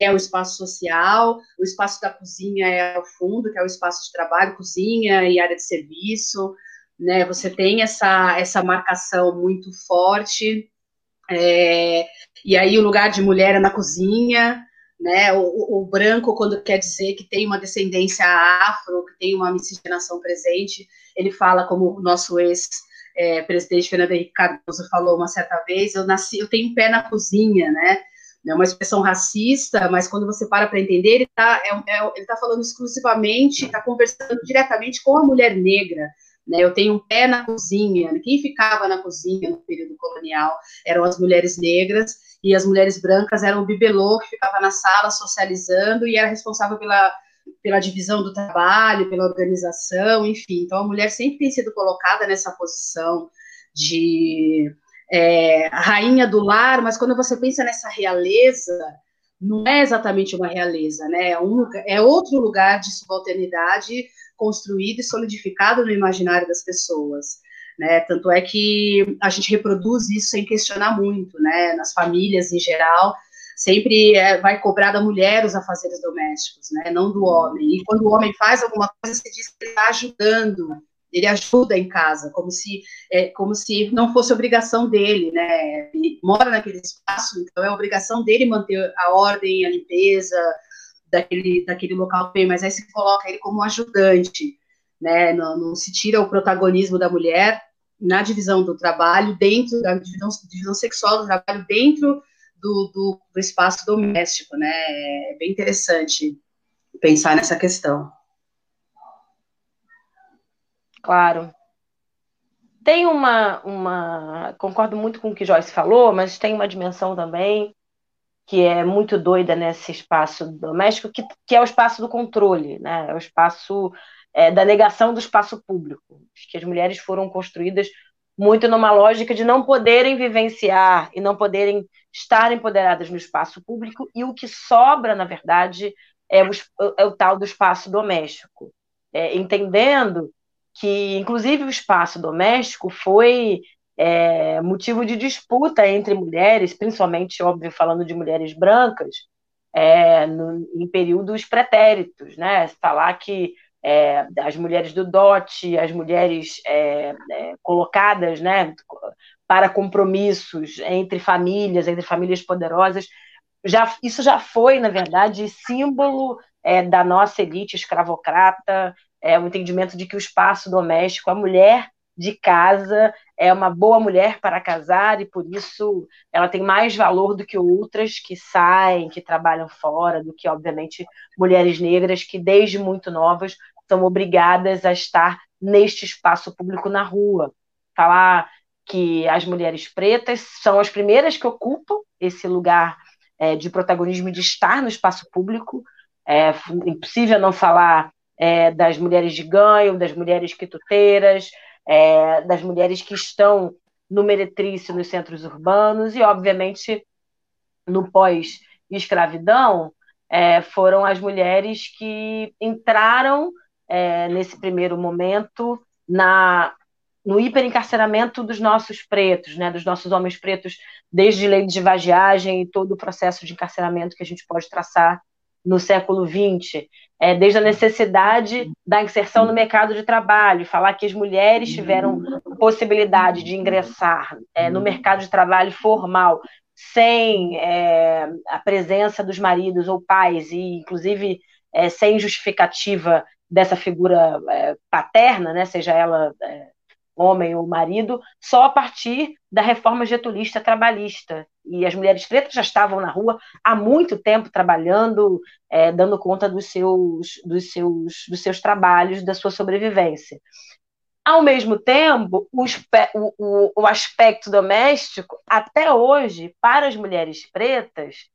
é o espaço social, o espaço da cozinha é o fundo, que é o espaço de trabalho, cozinha e área de serviço, né? Você tem essa, essa marcação muito forte, é, e aí o lugar de mulher é na cozinha, né? O, o, branco, quando quer dizer que tem uma descendência afro, que tem uma miscigenação presente, ele fala como o nosso ex é, Fernando Henrique Cardoso falou uma certa vez, eu nasci, eu tenho pé na cozinha, né? É uma expressão racista, mas quando você para para entender, ele está é, é, tá falando exclusivamente, está conversando diretamente com a mulher negra. Né? Eu tenho um pé na cozinha. Quem ficava na cozinha no período colonial eram as mulheres negras, e as mulheres brancas eram o bibelô, que ficava na sala socializando e era responsável pela pela divisão do trabalho, pela organização, enfim. Então, a mulher sempre tem sido colocada nessa posição de é, rainha do lar, mas quando você pensa nessa realeza, não é exatamente uma realeza, né? É, um, é outro lugar de subalternidade construído e solidificado no imaginário das pessoas. Né? Tanto é que a gente reproduz isso sem questionar muito, né? Nas famílias em geral, sempre é, vai cobrar da mulher os afazeres domésticos, né? Não do homem. E quando o homem faz alguma coisa, se diz que ele está ajudando, ele ajuda em casa, como se, é, como se não fosse obrigação dele, né? Ele mora naquele espaço, então é obrigação dele manter a ordem, a limpeza daquele, daquele local bem, mas aí se coloca ele como ajudante né? Não, não, se tira o protagonismo da mulher na divisão do trabalho, dentro da divisão, divisão sexual do trabalho, dentro do, do, do, espaço doméstico, né? É bem interessante pensar nessa questão. Claro. Tem uma, uma. Concordo muito com o que Joyce falou, mas tem uma dimensão também que é muito doida nesse espaço doméstico, que, que é o espaço do controle, né? É o espaço é, da negação do espaço público. Que as mulheres foram construídas muito numa lógica de não poderem vivenciar e não poderem estar empoderadas no espaço público, e o que sobra, na verdade, é o, é o tal do espaço doméstico. É, entendendo que, inclusive, o espaço doméstico foi é, motivo de disputa entre mulheres, principalmente, óbvio, falando de mulheres brancas, é, no, em períodos pretéritos, né? Falar que é, as mulheres do dote, as mulheres é, é, colocadas né, para compromissos entre famílias, entre famílias poderosas. Já, isso já foi, na verdade, símbolo é, da nossa elite escravocrata, é, o entendimento de que o espaço doméstico, a mulher de casa é uma boa mulher para casar e por isso ela tem mais valor do que outras que saem, que trabalham fora, do que obviamente mulheres negras que desde muito novas são obrigadas a estar neste espaço público na rua. Falar que as mulheres pretas são as primeiras que ocupam esse lugar é, de protagonismo de estar no espaço público. É impossível não falar é, das mulheres de ganho, das mulheres quituteiras, é, das mulheres que estão no meretrício nos centros urbanos e, obviamente, no pós-escravidão, é, foram as mulheres que entraram é, nesse primeiro momento, na no hiperencarceramento dos nossos pretos, né, dos nossos homens pretos, desde lei de vagiagem e todo o processo de encarceramento que a gente pode traçar no século XX, é, desde a necessidade da inserção no mercado de trabalho, falar que as mulheres tiveram possibilidade de ingressar é, no mercado de trabalho formal sem é, a presença dos maridos ou pais, e inclusive é, sem justificativa dessa figura é, paterna, né, seja ela é, homem ou marido, só a partir da reforma getulista trabalhista. E as mulheres pretas já estavam na rua há muito tempo trabalhando, é, dando conta dos seus, dos, seus, dos seus trabalhos, da sua sobrevivência. Ao mesmo tempo, o, o, o aspecto doméstico, até hoje, para as mulheres pretas,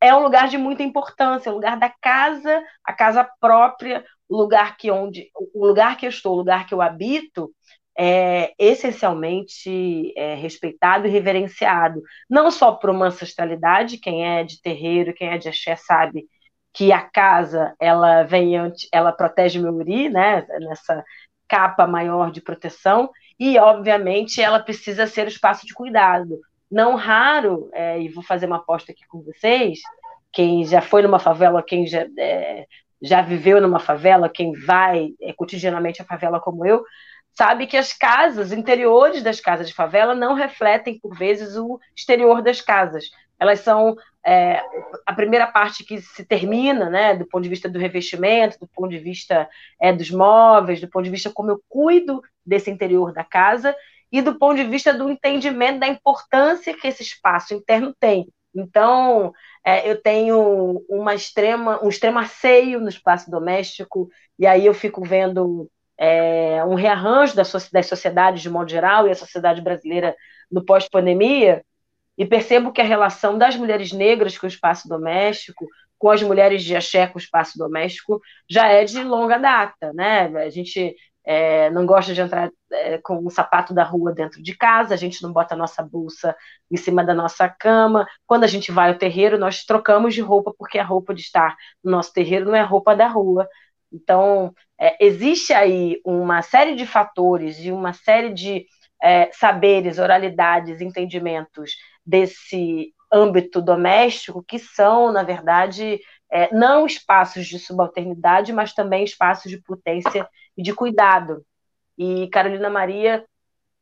é um lugar de muita importância, o lugar da casa, a casa própria, o lugar que onde o lugar que eu estou, o lugar que eu habito é essencialmente é, respeitado e reverenciado, não só por uma ancestralidade, quem é de terreiro, quem é de axé sabe que a casa ela vem ela protege meu uri, né, nessa capa maior de proteção, e obviamente ela precisa ser o espaço de cuidado. Não raro, é, e vou fazer uma aposta aqui com vocês, quem já foi numa favela, quem já é, já viveu numa favela, quem vai é, cotidianamente à favela como eu, sabe que as casas, interiores das casas de favela, não refletem, por vezes, o exterior das casas. Elas são é, a primeira parte que se termina, né, do ponto de vista do revestimento, do ponto de vista é, dos móveis, do ponto de vista como eu cuido desse interior da casa e do ponto de vista do entendimento da importância que esse espaço interno tem. Então, é, eu tenho uma extrema, um extremo asseio no espaço doméstico, e aí eu fico vendo é, um rearranjo das, das sociedades de modo geral, e a sociedade brasileira no pós-pandemia, e percebo que a relação das mulheres negras com o espaço doméstico, com as mulheres de axé com o espaço doméstico, já é de longa data, né? A gente é, não gosta de entrar é, com o sapato da rua dentro de casa, a gente não bota a nossa bolsa em cima da nossa cama. Quando a gente vai ao terreiro, nós trocamos de roupa, porque a roupa de estar no nosso terreiro não é roupa da rua. Então, é, existe aí uma série de fatores e uma série de é, saberes, oralidades, entendimentos desse âmbito doméstico que são, na verdade, é, não espaços de subalternidade, mas também espaços de potência e de cuidado. E Carolina Maria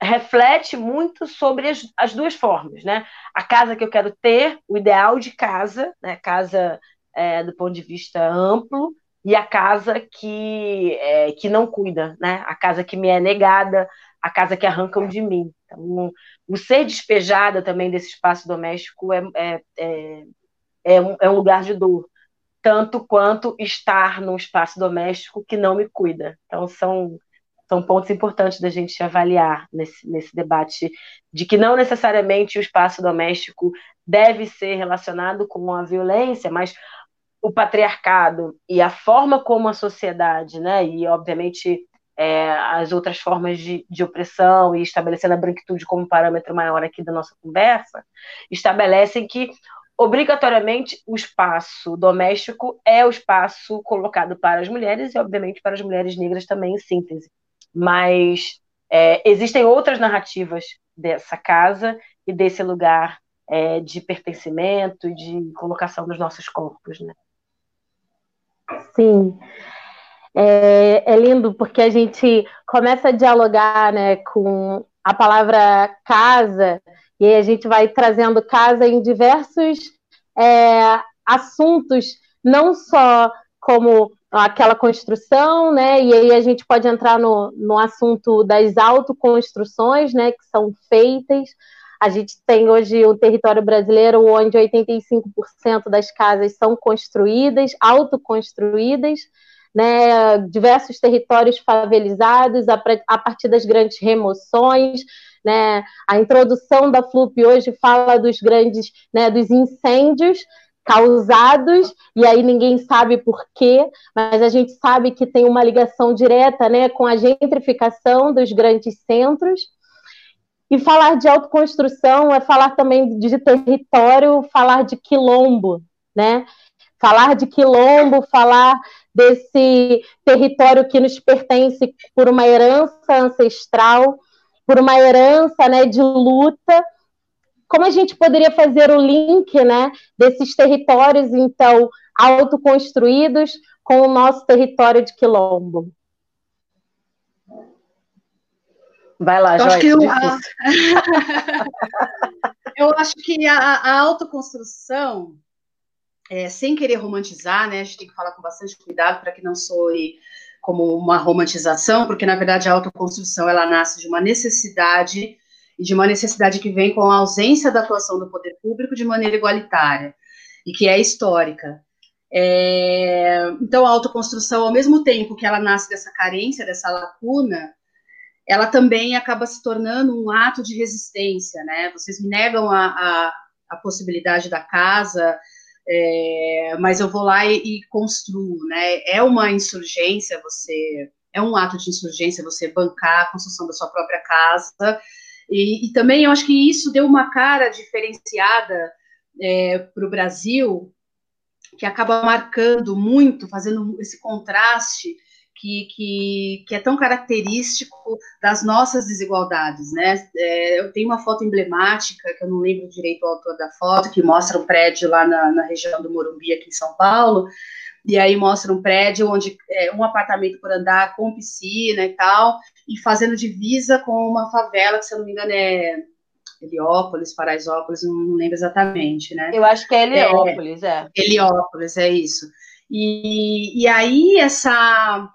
reflete muito sobre as, as duas formas, né? A casa que eu quero ter, o ideal de casa, né? Casa é, do ponto de vista amplo, e a casa que, é, que não cuida, né? A casa que me é negada, a casa que arrancam de mim. Então, o ser despejada também desse espaço doméstico é, é, é, é, um, é um lugar de dor, tanto quanto estar num espaço doméstico que não me cuida. Então, são, são pontos importantes da gente avaliar nesse, nesse debate de que não necessariamente o espaço doméstico deve ser relacionado com a violência, mas o patriarcado e a forma como a sociedade, né, e obviamente é, as outras formas de, de, opressão e estabelecendo a branquitude como parâmetro maior aqui da nossa conversa, estabelecem que obrigatoriamente o espaço doméstico é o espaço colocado para as mulheres e obviamente para as mulheres negras também em síntese. Mas é, existem outras narrativas dessa casa e desse lugar é, de pertencimento de colocação dos nossos corpos, né? Sim. É, é, lindo porque a gente começa a dialogar né, com a palavra casa, e aí a gente vai trazendo casa em diversos é, assuntos, não só como aquela construção, né? E aí a gente pode entrar no, no assunto das autoconstruções, né, que são feitas, a gente tem hoje um território brasileiro onde 85% das casas são construídas, autoconstruídas, né, diversos territórios favelizados a, a partir das grandes remoções, né, a introdução da FLUP hoje fala dos grandes, né, dos incêndios causados, e aí ninguém sabe por quê, mas a gente sabe que tem uma ligação direta né, com a gentrificação dos grandes centros, e falar de autoconstrução é falar também de território, falar de quilombo, né? Falar de quilombo, falar desse território que nos pertence por uma herança ancestral, por uma herança né, de luta. Como a gente poderia fazer o link né, desses territórios, então, autoconstruídos com o nosso território de quilombo? Vai lá, eu Joyce, acho que eu, a... eu acho que a, a autoconstrução, é, sem querer romantizar, né? A gente tem que falar com bastante cuidado para que não soe como uma romantização, porque na verdade a autoconstrução ela nasce de uma necessidade e de uma necessidade que vem com a ausência da atuação do poder público de maneira igualitária e que é histórica. É, então, a autoconstrução, ao mesmo tempo que ela nasce dessa carência, dessa lacuna, ela também acaba se tornando um ato de resistência, né? Vocês me negam a, a, a possibilidade da casa, é, mas eu vou lá e, e, construo, né? É uma insurgência, você é um ato de insurgência você bancar a construção da sua própria casa. E, e também eu acho que isso deu uma cara diferenciada é, para o Brasil, que acaba marcando muito, fazendo esse contraste que, que, que, é tão característico das nossas desigualdades, né? É, eu tenho uma foto emblemática, que eu não lembro direito o autor da foto, que mostra um prédio lá na, na região do Morumbi, aqui em São Paulo, e aí mostra um prédio onde é um apartamento por andar com piscina e tal, e fazendo divisa com uma favela, que se eu não me engano é Heliópolis, Paraisópolis, não lembro exatamente, né? Eu acho que é Heliópolis, é. é. Heliópolis, é isso. E, e aí essa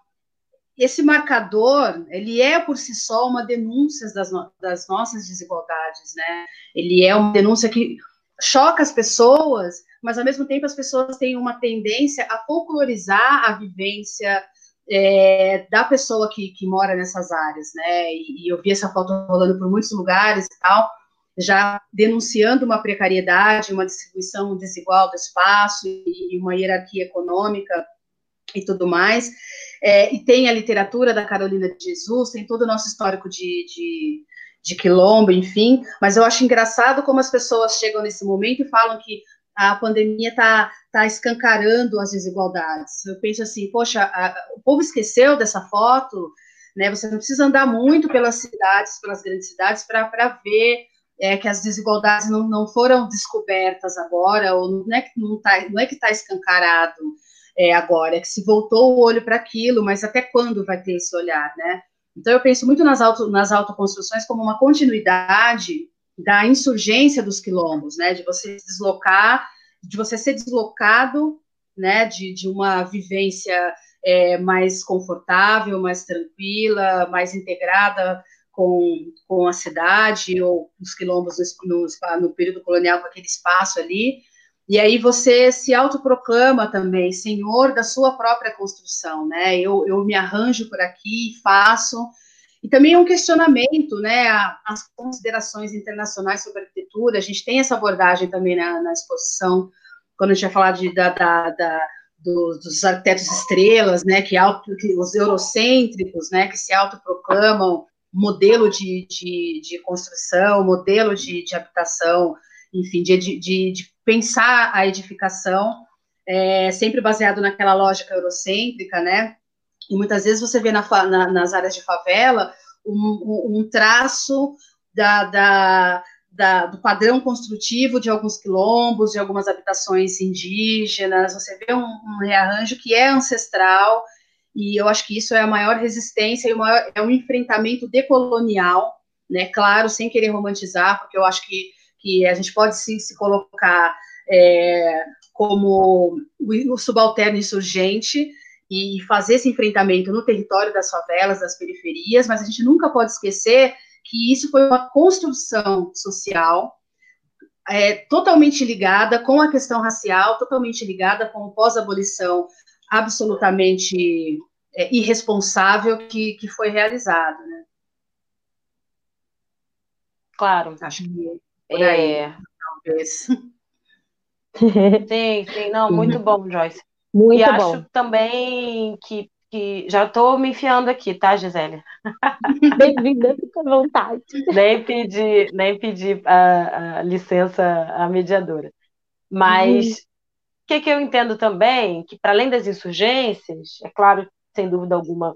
esse marcador, ele é por si só uma denúncia das, no, das nossas desigualdades, né? Ele é uma denúncia que choca as pessoas, mas ao mesmo tempo as pessoas têm uma tendência a folclorizar a vivência é, da pessoa que, que mora nessas áreas, né? E, e, eu vi essa foto rolando por muitos lugares e tal, já denunciando uma precariedade, uma distribuição desigual do espaço e, e uma hierarquia econômica e tudo mais. É, e tem a literatura da Carolina de Jesus, tem todo o nosso histórico de, de, de quilombo, enfim. Mas eu acho engraçado como as pessoas chegam nesse momento e falam que a pandemia está tá escancarando as desigualdades. Eu penso assim, poxa, a, o povo esqueceu dessa foto, né? Você não precisa andar muito pelas cidades, pelas grandes cidades, para ver é, que as desigualdades não, não foram descobertas agora, ou não é que não, tá, não é que está escancarado é, agora, que se voltou o olho para aquilo, mas até quando vai ter esse olhar, né? Então eu penso muito nas, auto, nas autoconstruções como uma continuidade da insurgência dos quilombos, né? De você se deslocar, de você ser deslocado, né? De, de uma vivência é, mais confortável, mais tranquila, mais integrada com, com a cidade ou os quilombos no, no, no período colonial com aquele espaço ali. E aí você se autoproclama também senhor da sua própria construção, né? Eu, eu me arranjo por aqui, faço. E também é um questionamento, né? As considerações internacionais sobre arquitetura, a gente tem essa abordagem também na, na exposição, quando a gente vai falar de, da, da, da dos, dos arquitetos estrelas, né, que, auto, que os eurocêntricos, né, que se autoproclamam modelo de, de, de construção, modelo de, de habitação, enfim, de, de, de, pensar a edificação é, sempre baseado naquela lógica eurocêntrica, né? E muitas vezes você vê na, na, nas áreas de favela um, um, traço da, da, da, do padrão construtivo de alguns quilombos, de algumas habitações indígenas, você vê um, um, rearranjo que é ancestral, e eu acho que isso é a maior resistência e o maior, é um enfrentamento decolonial, né, claro, sem querer romantizar, porque eu acho que, que a gente pode sim se colocar é, como o subalterno insurgente, e fazer esse enfrentamento no território das favelas, das periferias, mas a gente nunca pode esquecer que isso foi uma construção social é, totalmente ligada com a questão racial, totalmente ligada com o pós-abolição absolutamente é, irresponsável que, que foi realizado, né? Claro. Acho que por aí, é... talvez. Sim, sim, não, muito bom, Joyce. Muito e bom. acho também que que já estou me enfiando aqui, tá, Gisele? Bem-vinda, fica à vontade. Nem pedi, nem pedi a, a licença à mediadora. Mas o que, que eu entendo também, que para além das insurgências, é claro, sem dúvida alguma,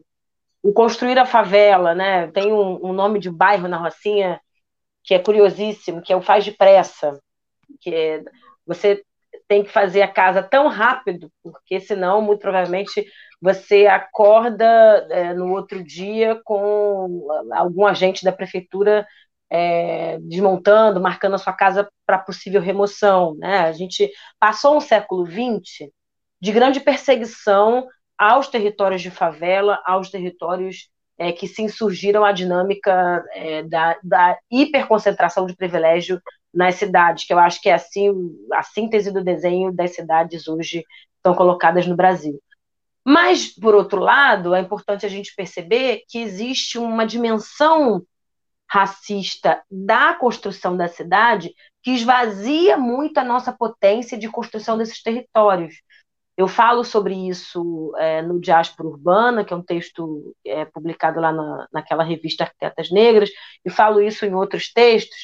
o construir a favela, né? Tem um, um nome de bairro na Rocinha que é curiosíssimo, que é o Faz Depressa, que é, você tem que fazer a casa tão rápido, porque senão, muito provavelmente, você acorda é, no outro dia com algum agente da prefeitura é, desmontando, marcando a sua casa para possível remoção. Né? A gente passou um século XX de grande perseguição aos territórios de favela, aos territórios é, que se insurgiram à dinâmica é, da, da hiperconcentração de privilégio nas cidades, que eu acho que é assim a síntese do desenho das cidades hoje estão colocadas no Brasil. Mas, por outro lado, é importante a gente perceber que existe uma dimensão racista da construção da cidade que esvazia muito a nossa potência de construção desses territórios. Eu falo sobre isso é, no Diáspora Urbana, que é um texto é, publicado lá na, naquela revista Arquitetas Negras, e falo isso em outros textos,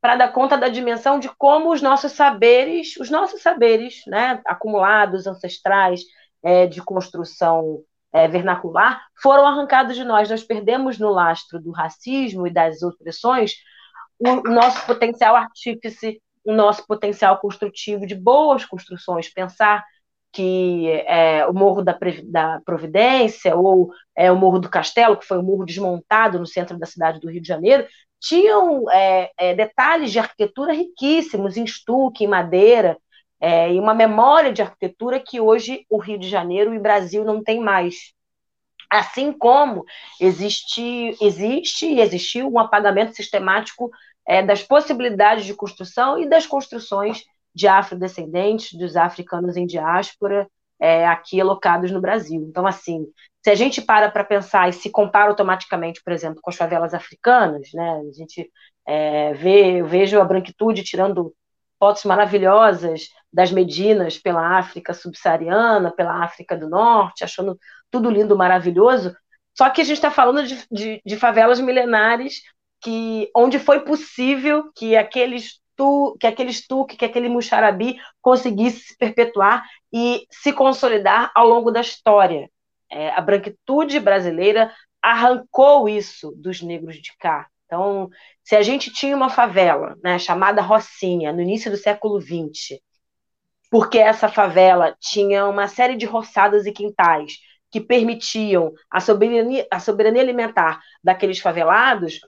para dar conta da dimensão de como os nossos saberes, os nossos saberes, né, acumulados, ancestrais, é, de construção é, vernacular, foram arrancados de nós. Nós perdemos no lastro do racismo e das opressões o nosso potencial artífice, o nosso potencial construtivo de boas construções. Pensar que é, o Morro da, da, Providência ou é, o Morro do Castelo, que foi um morro desmontado no centro da cidade do Rio de Janeiro, tinham é, é, detalhes de arquitetura riquíssimos, em estuque, em madeira, é, e uma memória de arquitetura que hoje o Rio de Janeiro e Brasil não tem mais. Assim como existe, existe e existiu um apagamento sistemático é, das possibilidades de construção e das construções de afrodescendentes, dos africanos em diáspora, é, aqui alocados no Brasil. Então, assim, se a gente para para pensar e se compara automaticamente, por exemplo, com as favelas africanas, né, a gente é, vê, eu vejo a branquitude tirando fotos maravilhosas das Medinas pela África subsaariana, pela África do Norte, achando tudo lindo, maravilhoso. Só que a gente está falando de, de, de, favelas milenares que, onde foi possível que aqueles tu, que aquele tuque, que aquele muxarabi conseguisse se perpetuar e se consolidar ao longo da história. É, a branquitude brasileira arrancou isso dos negros de cá. Então, se a gente tinha uma favela né, chamada Rocinha, no início do século XX, porque essa favela tinha uma série de roçadas e quintais que permitiam a soberania, a soberania alimentar daqueles favelados,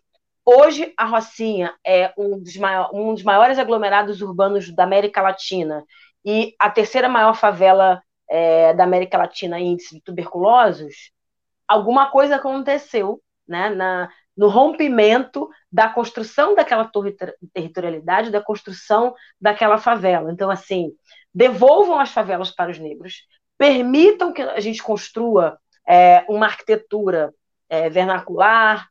hoje a Rocinha é um dos, maior, um dos maiores aglomerados urbanos da América Latina e a terceira maior favela é, da América Latina em índice de tuberculosos, alguma coisa aconteceu né, na, no rompimento da construção daquela territorialidade, da construção daquela favela. Então, assim, devolvam as favelas para os negros, permitam que a gente construa é, uma arquitetura é, vernacular,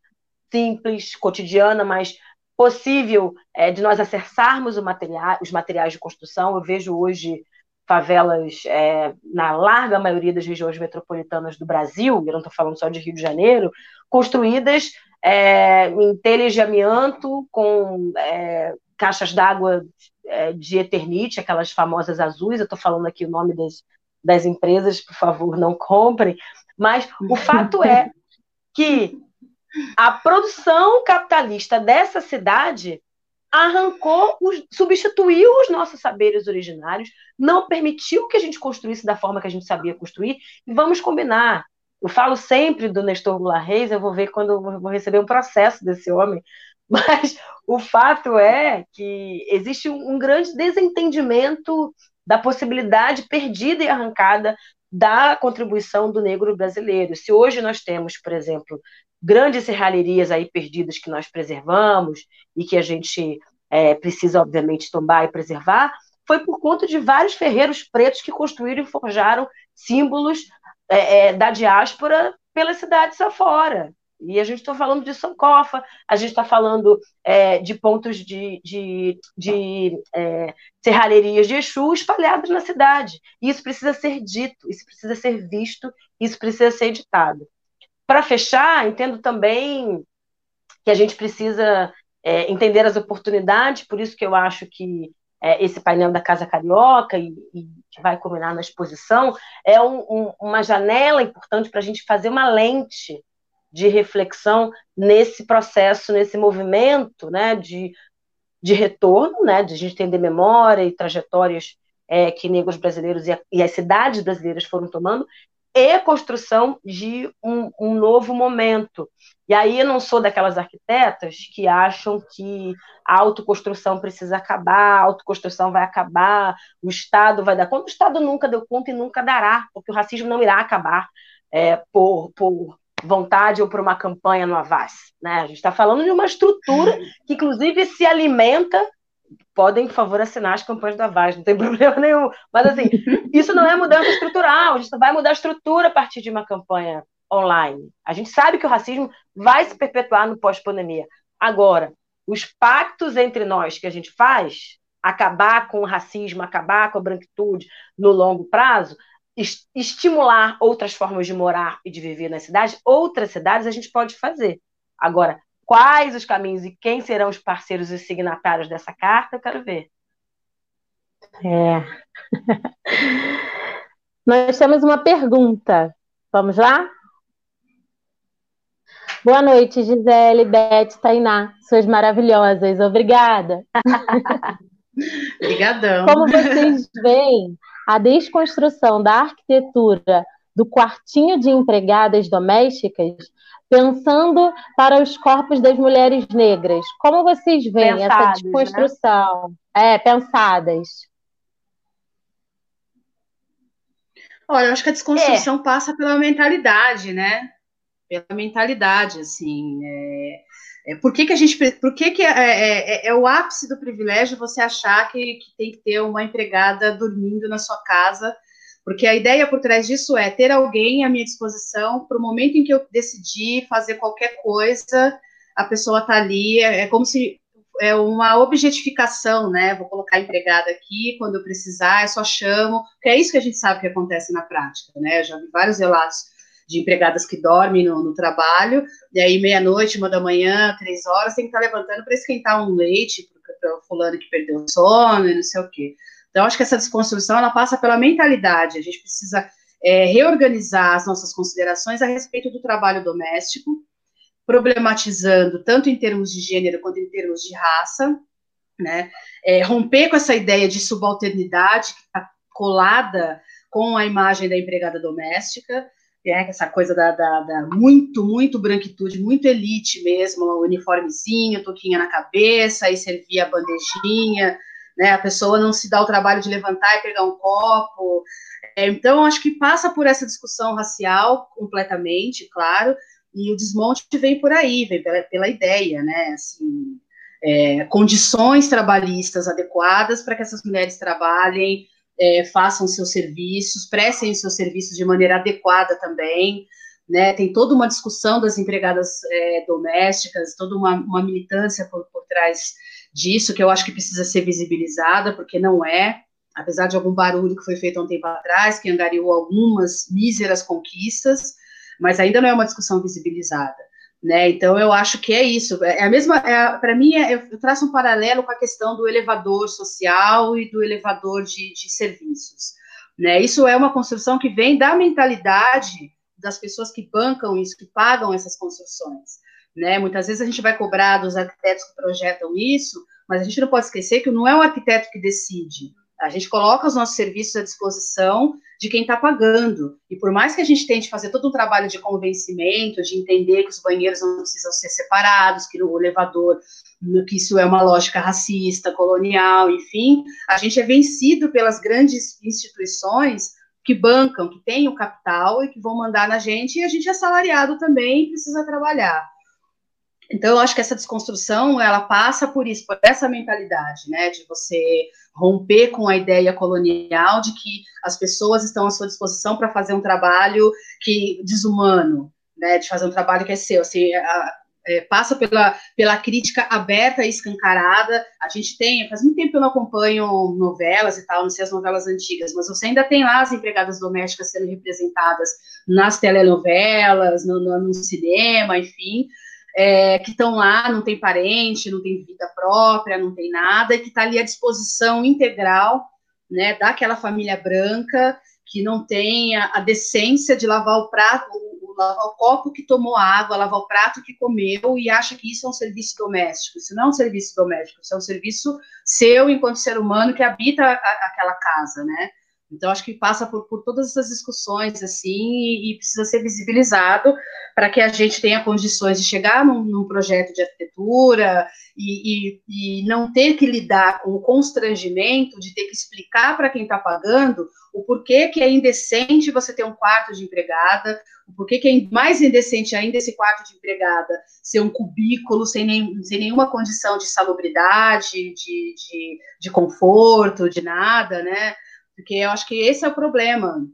simples, cotidiana, mas possível é, de nós acessarmos material, os materiais de construção. Eu vejo hoje favelas é, na larga maioria das regiões metropolitanas do Brasil, eu não estou falando só de Rio de Janeiro, construídas é, em telhas de amianto, com é, caixas d'água é, de Eternite, aquelas famosas azuis, eu estou falando aqui o nome das, das empresas, por favor, não comprem, mas o fato é que a produção capitalista dessa cidade arrancou, os, substituiu os nossos saberes originários, não permitiu que a gente construísse da forma que a gente sabia construir, e vamos combinar. Eu falo sempre do Nestor Goulart Reis, eu vou ver quando eu vou receber um processo desse homem, mas o fato é que existe um, um grande desentendimento da possibilidade perdida e arrancada da contribuição do negro brasileiro. Se hoje nós temos, por exemplo, grandes serralherias aí perdidas que nós preservamos e que a gente é, precisa, obviamente, tombar e preservar, foi por conta de vários ferreiros pretos que construíram e forjaram símbolos é, é, da diáspora pelas cidades afora. E a gente está falando de Sankofa, a gente está falando é, de pontos de, de, de é, serralherias de Exu espalhados na cidade. Isso precisa ser dito, isso precisa ser visto, isso precisa ser editado. Para fechar, entendo também que a gente precisa é, entender as oportunidades, por isso que eu acho que é, esse painel da Casa Carioca e, que vai combinar na exposição é um, um, uma janela importante para a gente fazer uma lente de reflexão nesse processo, nesse movimento né, de, de retorno, né, de a gente entender memória e trajetórias é, que negros brasileiros e, a, e, as cidades brasileiras foram tomando, e construção de um, um, novo momento. E aí eu não sou daquelas arquitetas que acham que a autoconstrução precisa acabar, a autoconstrução vai acabar, o Estado vai dar conta. O Estado nunca deu conta e nunca dará, porque o racismo não irá acabar é, por, por vontade ou por uma campanha no Avaz. Né? A gente está falando de uma estrutura que, inclusive, se alimenta. Podem, por favor, assinar as campanhas do Avaz, não tem problema nenhum. Mas, assim, isso não é mudança estrutural, a gente vai mudar a estrutura a partir de uma campanha online. A gente sabe que o racismo vai se perpetuar no pós-pandemia. Agora, os pactos entre nós que a gente faz, acabar com o racismo, acabar com a branquitude no longo prazo, estimular outras formas de morar e de viver na cidade, outras cidades a gente pode fazer. Agora, quais os caminhos e quem serão os parceiros e signatários dessa carta, eu quero ver. É. Nós temos uma pergunta. Vamos lá? Boa noite, Gisele, Beth, Tainá. Suas maravilhosas. Obrigada. Obrigadão. Como vocês veem, a desconstrução da arquitetura do quartinho de empregadas domésticas, pensando para os corpos das mulheres negras. Como vocês veem Pensados, essa né? desconstrução? Né? É, pensadas. Olha, eu acho que a desconstrução é. passa pela mentalidade, né? Pela mentalidade, assim. É... É, por que, que a gente. Por que, que é, é, é, é, o ápice do privilégio você achar que, que tem que ter uma empregada dormindo na sua casa? Porque a ideia por trás disso é ter alguém à minha disposição para o momento em que eu decidir fazer qualquer coisa, a pessoa está ali. É, é como se é uma objetificação, né? Vou colocar empregada aqui, quando eu precisar, eu só chamo, que é isso que a gente sabe que acontece na prática, né? Eu já vi vários relatos de empregadas que dormem no, no trabalho, e aí meia-noite, uma da manhã, três horas, tem que estar levantando para esquentar um leite para o fulano que perdeu o sono e não sei o quê. Então, acho que essa desconstrução ela passa pela mentalidade. A gente precisa é, reorganizar as nossas considerações a respeito do trabalho doméstico, problematizando tanto em termos de gênero quanto em termos de raça, né? É, romper com essa ideia de subalternidade que está colada com a imagem da empregada doméstica, é, essa coisa da, da, da, muito, muito branquitude, muito elite mesmo, uniformezinho, toquinha na cabeça, aí servia a bandejinha, né? A pessoa não se dá o trabalho de levantar e pegar um copo. É, então, acho que passa por essa discussão racial completamente, claro, e o desmonte vem por aí, vem pela, pela ideia, né? Assim, é, condições trabalhistas adequadas para que essas mulheres trabalhem, é, façam seus serviços, prestem seus serviços de maneira adequada também. Né, tem toda uma discussão das empregadas é, domésticas, toda uma, uma militância por, por trás disso, que eu acho que precisa ser visibilizada, porque não é, apesar de algum barulho que foi feito há um tempo atrás, que angariou algumas míseras conquistas, mas ainda não é uma discussão visibilizada. Né? Então eu acho que é isso. É a mesma, é, para mim, é, eu traço um paralelo com a questão do elevador social e do elevador de, de serviços. Né? Isso é uma construção que vem da mentalidade das pessoas que bancam isso, que pagam essas construções. Né? Muitas vezes a gente vai cobrar dos arquitetos que projetam isso, mas a gente não pode esquecer que não é o arquiteto que decide. A gente coloca os nossos serviços à disposição de quem está pagando. E por mais que a gente tente fazer todo um trabalho de convencimento, de entender que os banheiros não precisam ser separados, que o elevador, que isso é uma lógica racista, colonial, enfim, a gente é vencido pelas grandes instituições que bancam, que têm o capital e que vão mandar na gente, e a gente é salariado também e precisa trabalhar. Então, eu acho que essa desconstrução, ela passa por isso, por essa mentalidade, né, de você romper com a ideia colonial de que as pessoas estão à sua disposição para fazer um trabalho que desumano, né, de fazer um trabalho que é seu, assim, a, é, passa pela, pela crítica aberta e escancarada. A gente tem, faz muito tempo que eu não acompanho novelas e tal, não sei as novelas antigas, mas você ainda tem lá as empregadas domésticas sendo representadas nas telenovelas, no, no, no cinema, enfim é, que estão lá, não tem parente, não tem vida própria, não tem nada, e que está ali à disposição integral né, daquela família branca que não tem a, a decência de lavar o prato, o, o, lavar o copo que tomou água, lavar o prato que comeu e acha que isso é um serviço doméstico. Isso não é um serviço doméstico, isso é um serviço seu enquanto ser humano que habita a, aquela casa, né? Então, acho que passa por, por todas essas discussões, assim, e, e precisa ser visibilizado para que a gente tenha condições de chegar num, num projeto de arquitetura e, e, e, não ter que lidar com o constrangimento de ter que explicar para quem está pagando o porquê que é indecente você ter um quarto de empregada, o porquê que é mais indecente ainda esse quarto de empregada ser um cubículo sem, nem, sem nenhuma condição de salubridade, de, de, de conforto, de nada, né? Porque eu acho que esse é o problema,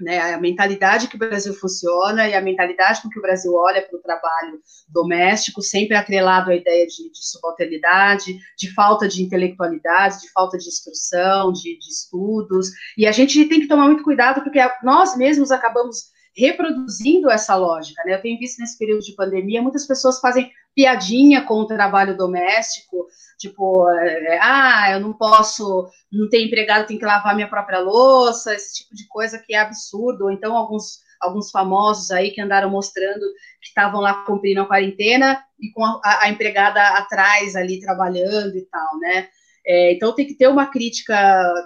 né? A mentalidade que o Brasil funciona e a mentalidade com que o Brasil olha para o trabalho doméstico, sempre atrelado à ideia de, de, subalternidade, de falta de intelectualidade, de falta de instrução, de, de estudos, e a gente tem que tomar muito cuidado, porque nós mesmos acabamos reproduzindo essa lógica, né? Eu tenho visto nesse período de pandemia muitas pessoas fazem piadinha com o trabalho doméstico, tipo, é, ah, eu não posso, não ter empregado, tem que lavar minha própria louça, esse tipo de coisa que é absurdo, ou então alguns alguns famosos aí que andaram mostrando que estavam lá cumprindo a quarentena e com a, a, empregada atrás ali trabalhando e tal, né? É, então tem que ter uma crítica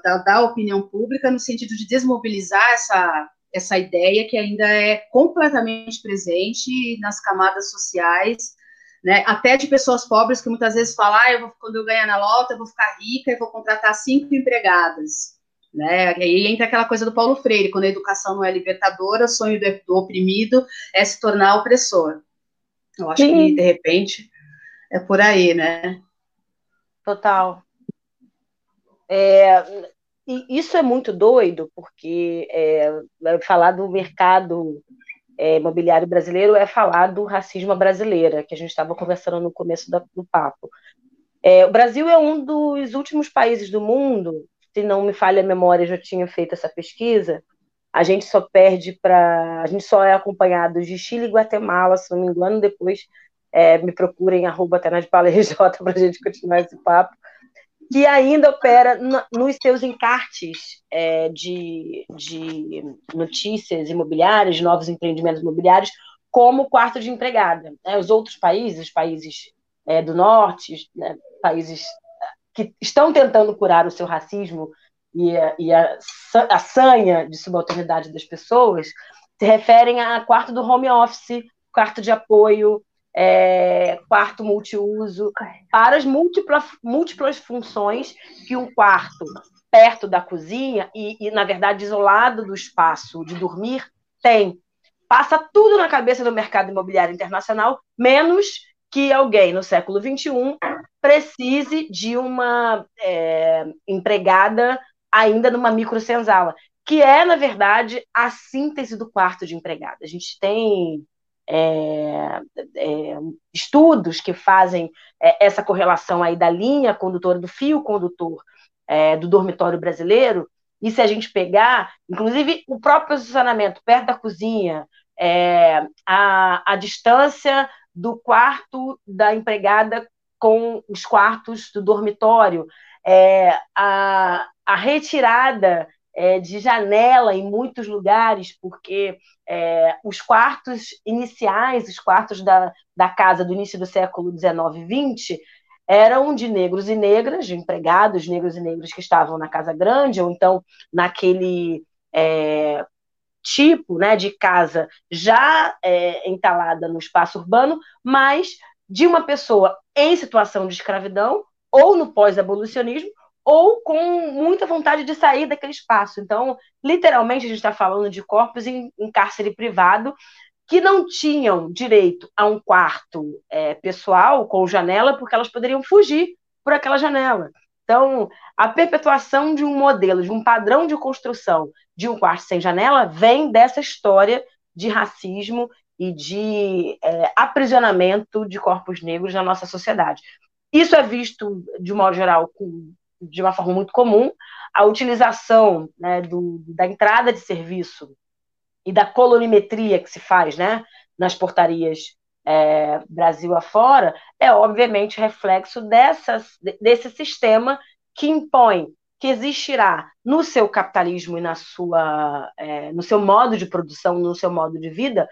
da, da opinião pública no sentido de desmobilizar essa essa ideia que ainda é completamente presente nas camadas sociais, né, até de pessoas pobres que muitas vezes falam, ah, eu vou, quando eu ganhar na lota, eu vou ficar rica e vou contratar cinco empregadas, né, e aí entra aquela coisa do Paulo Freire, quando a educação não é libertadora, o sonho do, do oprimido é se tornar opressor. Eu acho Sim. que, de repente, é por aí, né? Total. É, isso é muito doido, porque é, falar do mercado é, imobiliário brasileiro é falar do racismo brasileiro, que a gente estava conversando no começo da, do papo. É, o Brasil é um dos últimos países do mundo, se não me falha a memória, já tinha feito essa pesquisa, a gente só perde para. A gente só é acompanhado de Chile e Guatemala, se não me engano, depois é, me procurem arroba até nas para a gente continuar esse papo que ainda opera nos seus encartes é, de, de notícias imobiliárias, de novos empreendimentos imobiliários, como quarto de empregada. Né? Os outros países, países é, do norte, né? países que estão tentando curar o seu racismo e a, e a, a sanha de subalternidade das pessoas, se referem a quarto do home office, quarto de apoio, é, quarto multiuso, para as múltiplas, múltiplas funções que um quarto perto da cozinha e, e, na verdade, isolado do espaço de dormir tem. Passa tudo na cabeça do mercado imobiliário internacional, menos que alguém no século XXI precise de uma é, empregada ainda numa microsenzala, que é, na verdade, a síntese do quarto de empregada. A gente tem é, é, estudos que fazem é, essa correlação aí da linha condutora, do fio condutor é, do dormitório brasileiro, e se a gente pegar, inclusive, o próprio posicionamento perto da cozinha, é, a, a distância do quarto da empregada com os quartos do dormitório, é, a, a retirada é, de janela em muitos lugares, porque é, os quartos iniciais, os quartos da, da casa do início do século XIX e XX, eram de negros e negras, de empregados negros e negras que estavam na casa grande, ou então naquele é, tipo né, de casa já é, entalada no espaço urbano, mas de uma pessoa em situação de escravidão ou no pós-abolicionismo, ou com muita vontade de sair daquele espaço. Então, literalmente, a gente está falando de corpos em, em, cárcere privado que não tinham direito a um quarto é, pessoal com janela, porque elas poderiam fugir por aquela janela. Então, a perpetuação de um modelo, de um padrão de construção de um quarto sem janela, vem dessa história de racismo e de é, aprisionamento de corpos negros na nossa sociedade. Isso é visto, de modo geral, com, de uma forma muito comum. A utilização né, do, da entrada de serviço e da colorimetria que se faz né, nas portarias é, Brasil afora é, obviamente, reflexo dessas, desse sistema que impõe que existirá no seu capitalismo e na sua, é, no seu modo de produção, no seu modo de vida,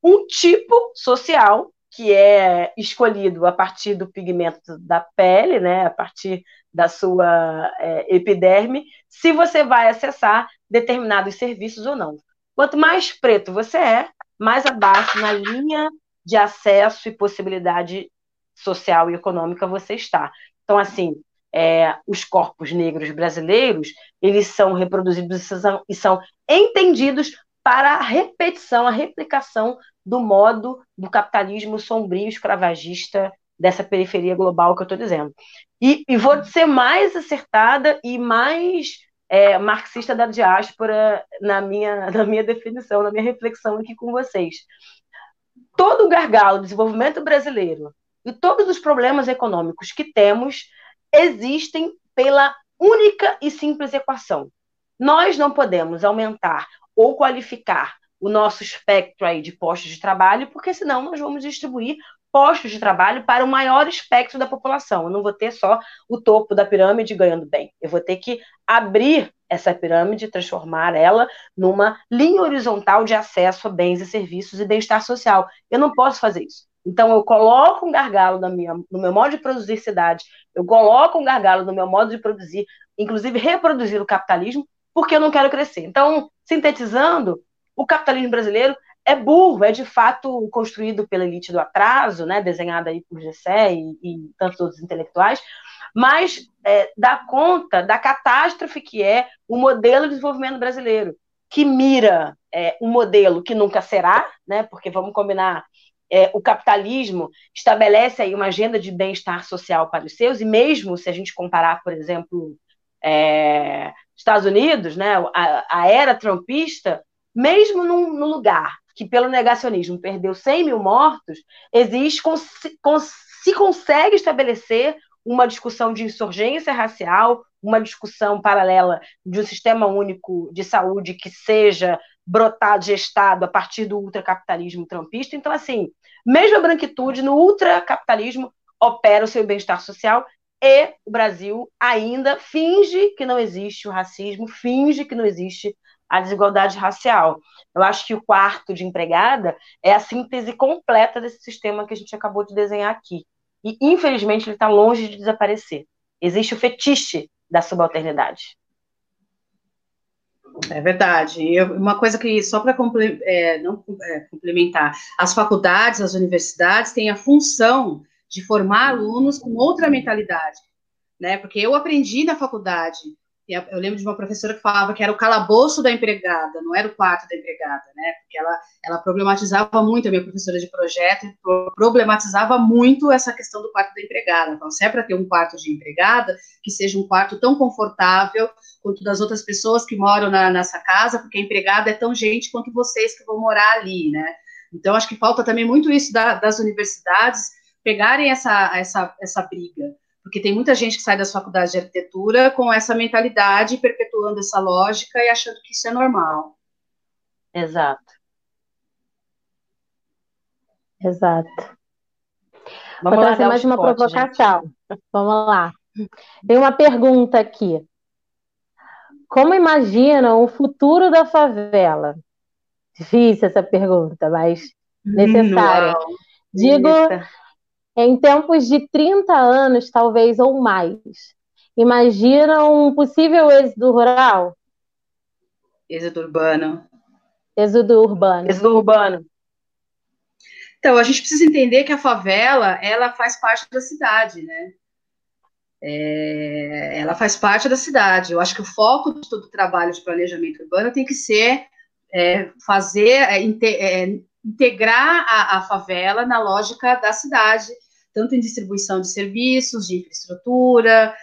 um tipo social que é escolhido a partir do pigmento da pele, né, a partir da sua é, epiderme, se você vai acessar determinados serviços ou não. Quanto mais preto você é, mais abaixo na linha de acesso e possibilidade social e econômica você está. Então, assim, é, os corpos negros brasileiros, eles são reproduzidos e são, entendidos para a repetição, a replicação do modo do capitalismo sombrio escravagista dessa periferia global que eu estou dizendo. E, e, vou ser mais acertada e mais é, marxista da diáspora na minha, na minha definição, na minha reflexão aqui com vocês. Todo o gargalo do desenvolvimento brasileiro e todos os problemas econômicos que temos existem pela única e simples equação. Nós não podemos aumentar ou qualificar o nosso espectro aí de postos de trabalho, porque senão nós vamos distribuir postos de trabalho para o maior espectro da população. Eu não vou ter só o topo da pirâmide ganhando bem. Eu vou ter que abrir essa pirâmide, transformar ela numa linha horizontal de acesso a bens e serviços e bem-estar social. Eu não posso fazer isso. Então, eu coloco um gargalo minha, no meu modo de produzir cidade, eu coloco um gargalo no meu modo de produzir, inclusive reproduzir o capitalismo, porque eu não quero crescer. Então, sintetizando, o capitalismo brasileiro é burro, é de fato construído pela elite do atraso, né, desenhada aí por Gessé e, e tantos outros intelectuais, mas é, dá conta da catástrofe que é o modelo de desenvolvimento brasileiro, que mira é, um modelo que nunca será, né, porque vamos combinar, é, o capitalismo estabelece aí uma agenda de bem-estar social para os seus, e mesmo se a gente comparar, por exemplo, é, Estados Unidos, né, a, a era trumpista, mesmo num, num, lugar que, pelo negacionismo, perdeu 100 mil mortos, existe, se consegue estabelecer uma discussão de insurgência racial, uma discussão paralela de um sistema único de saúde que seja brotado, gestado a partir do ultracapitalismo trumpista. Então, assim, mesmo a branquitude no ultracapitalismo opera o seu bem-estar social e o Brasil ainda finge que não existe o racismo, finge que não existe a desigualdade racial. Eu acho que o quarto de empregada é a síntese completa desse sistema que a gente acabou de desenhar aqui. E, infelizmente, ele está longe de desaparecer. Existe o fetiche da subalternidade. É verdade. Eu, uma coisa que, só para é, é, complementar, as faculdades, as universidades têm a função de formar alunos com outra mentalidade, né? Porque eu aprendi na faculdade eu lembro de uma professora que falava que era o calabouço da empregada, não era o quarto da empregada, né? Porque ela, ela problematizava muito, a minha professora de projeto, problematizava muito essa questão do quarto da empregada. Então, se é para ter um quarto de empregada, que seja um quarto tão confortável quanto das outras pessoas que moram na, nessa casa, porque a empregada é tão gente quanto vocês que vão morar ali, né? Então, acho que falta também muito isso da, das universidades pegarem essa, essa, essa briga porque tem muita gente que sai das faculdades de arquitetura com essa mentalidade, perpetuando essa lógica e achando que isso é normal. Exato. Exato. Vamos Vou trazer mais uma provocação. Gente. Vamos lá. Tem uma pergunta aqui. Como imaginam o futuro da favela? Difícil essa pergunta, mas necessária. Não. Digo, em tempos de 30 anos, talvez, ou mais. Imagina um possível êxodo rural? Êxodo urbano. Êxodo urbano. Êxodo urbano. Então, a gente precisa entender que a favela, ela faz parte da cidade, né? É, ela faz parte da cidade. Eu acho que o foco de todo o trabalho de planejamento urbano tem que ser é, fazer, é, é integrar a, a favela na lógica da cidade tanto em distribuição de serviços, de infraestrutura,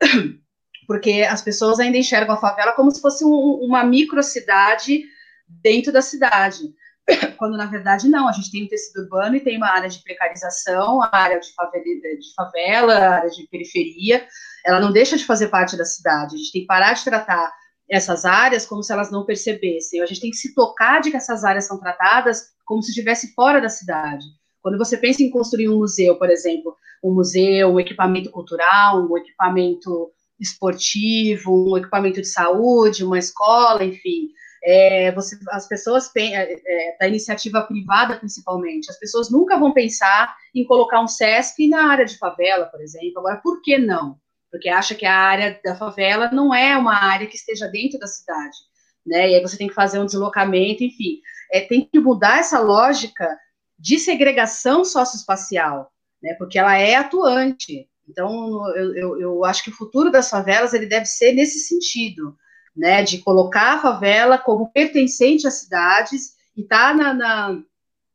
porque as pessoas ainda enxergam a favela como se fosse um, uma microcidade dentro da cidade, quando na verdade não, a gente tem um tecido urbano e tem uma área de precarização, a área de favela, de favela, a área de periferia, ela não deixa de fazer parte da cidade, a gente tem que parar de tratar essas áreas como se elas não percebessem, a gente tem que se tocar de que essas áreas são tratadas como se estivesse fora da cidade, quando você pensa em construir um museu, por exemplo, um museu, um equipamento cultural, um equipamento esportivo, um equipamento de saúde, uma escola, enfim, é, você, as pessoas é, é, da iniciativa privada principalmente, as pessoas nunca vão pensar em colocar um SESC na área de favela, por exemplo. Agora, por que não? Porque acha que a área da favela não é uma área que esteja dentro da cidade, né? E aí você tem que fazer um deslocamento, enfim. É, tem que mudar essa lógica de segregação socioespacial, né, porque ela é atuante. Então, eu, eu, eu, acho que o futuro das favelas ele deve ser nesse sentido, né, de colocar a favela como pertencente às cidades e estar tá na, na,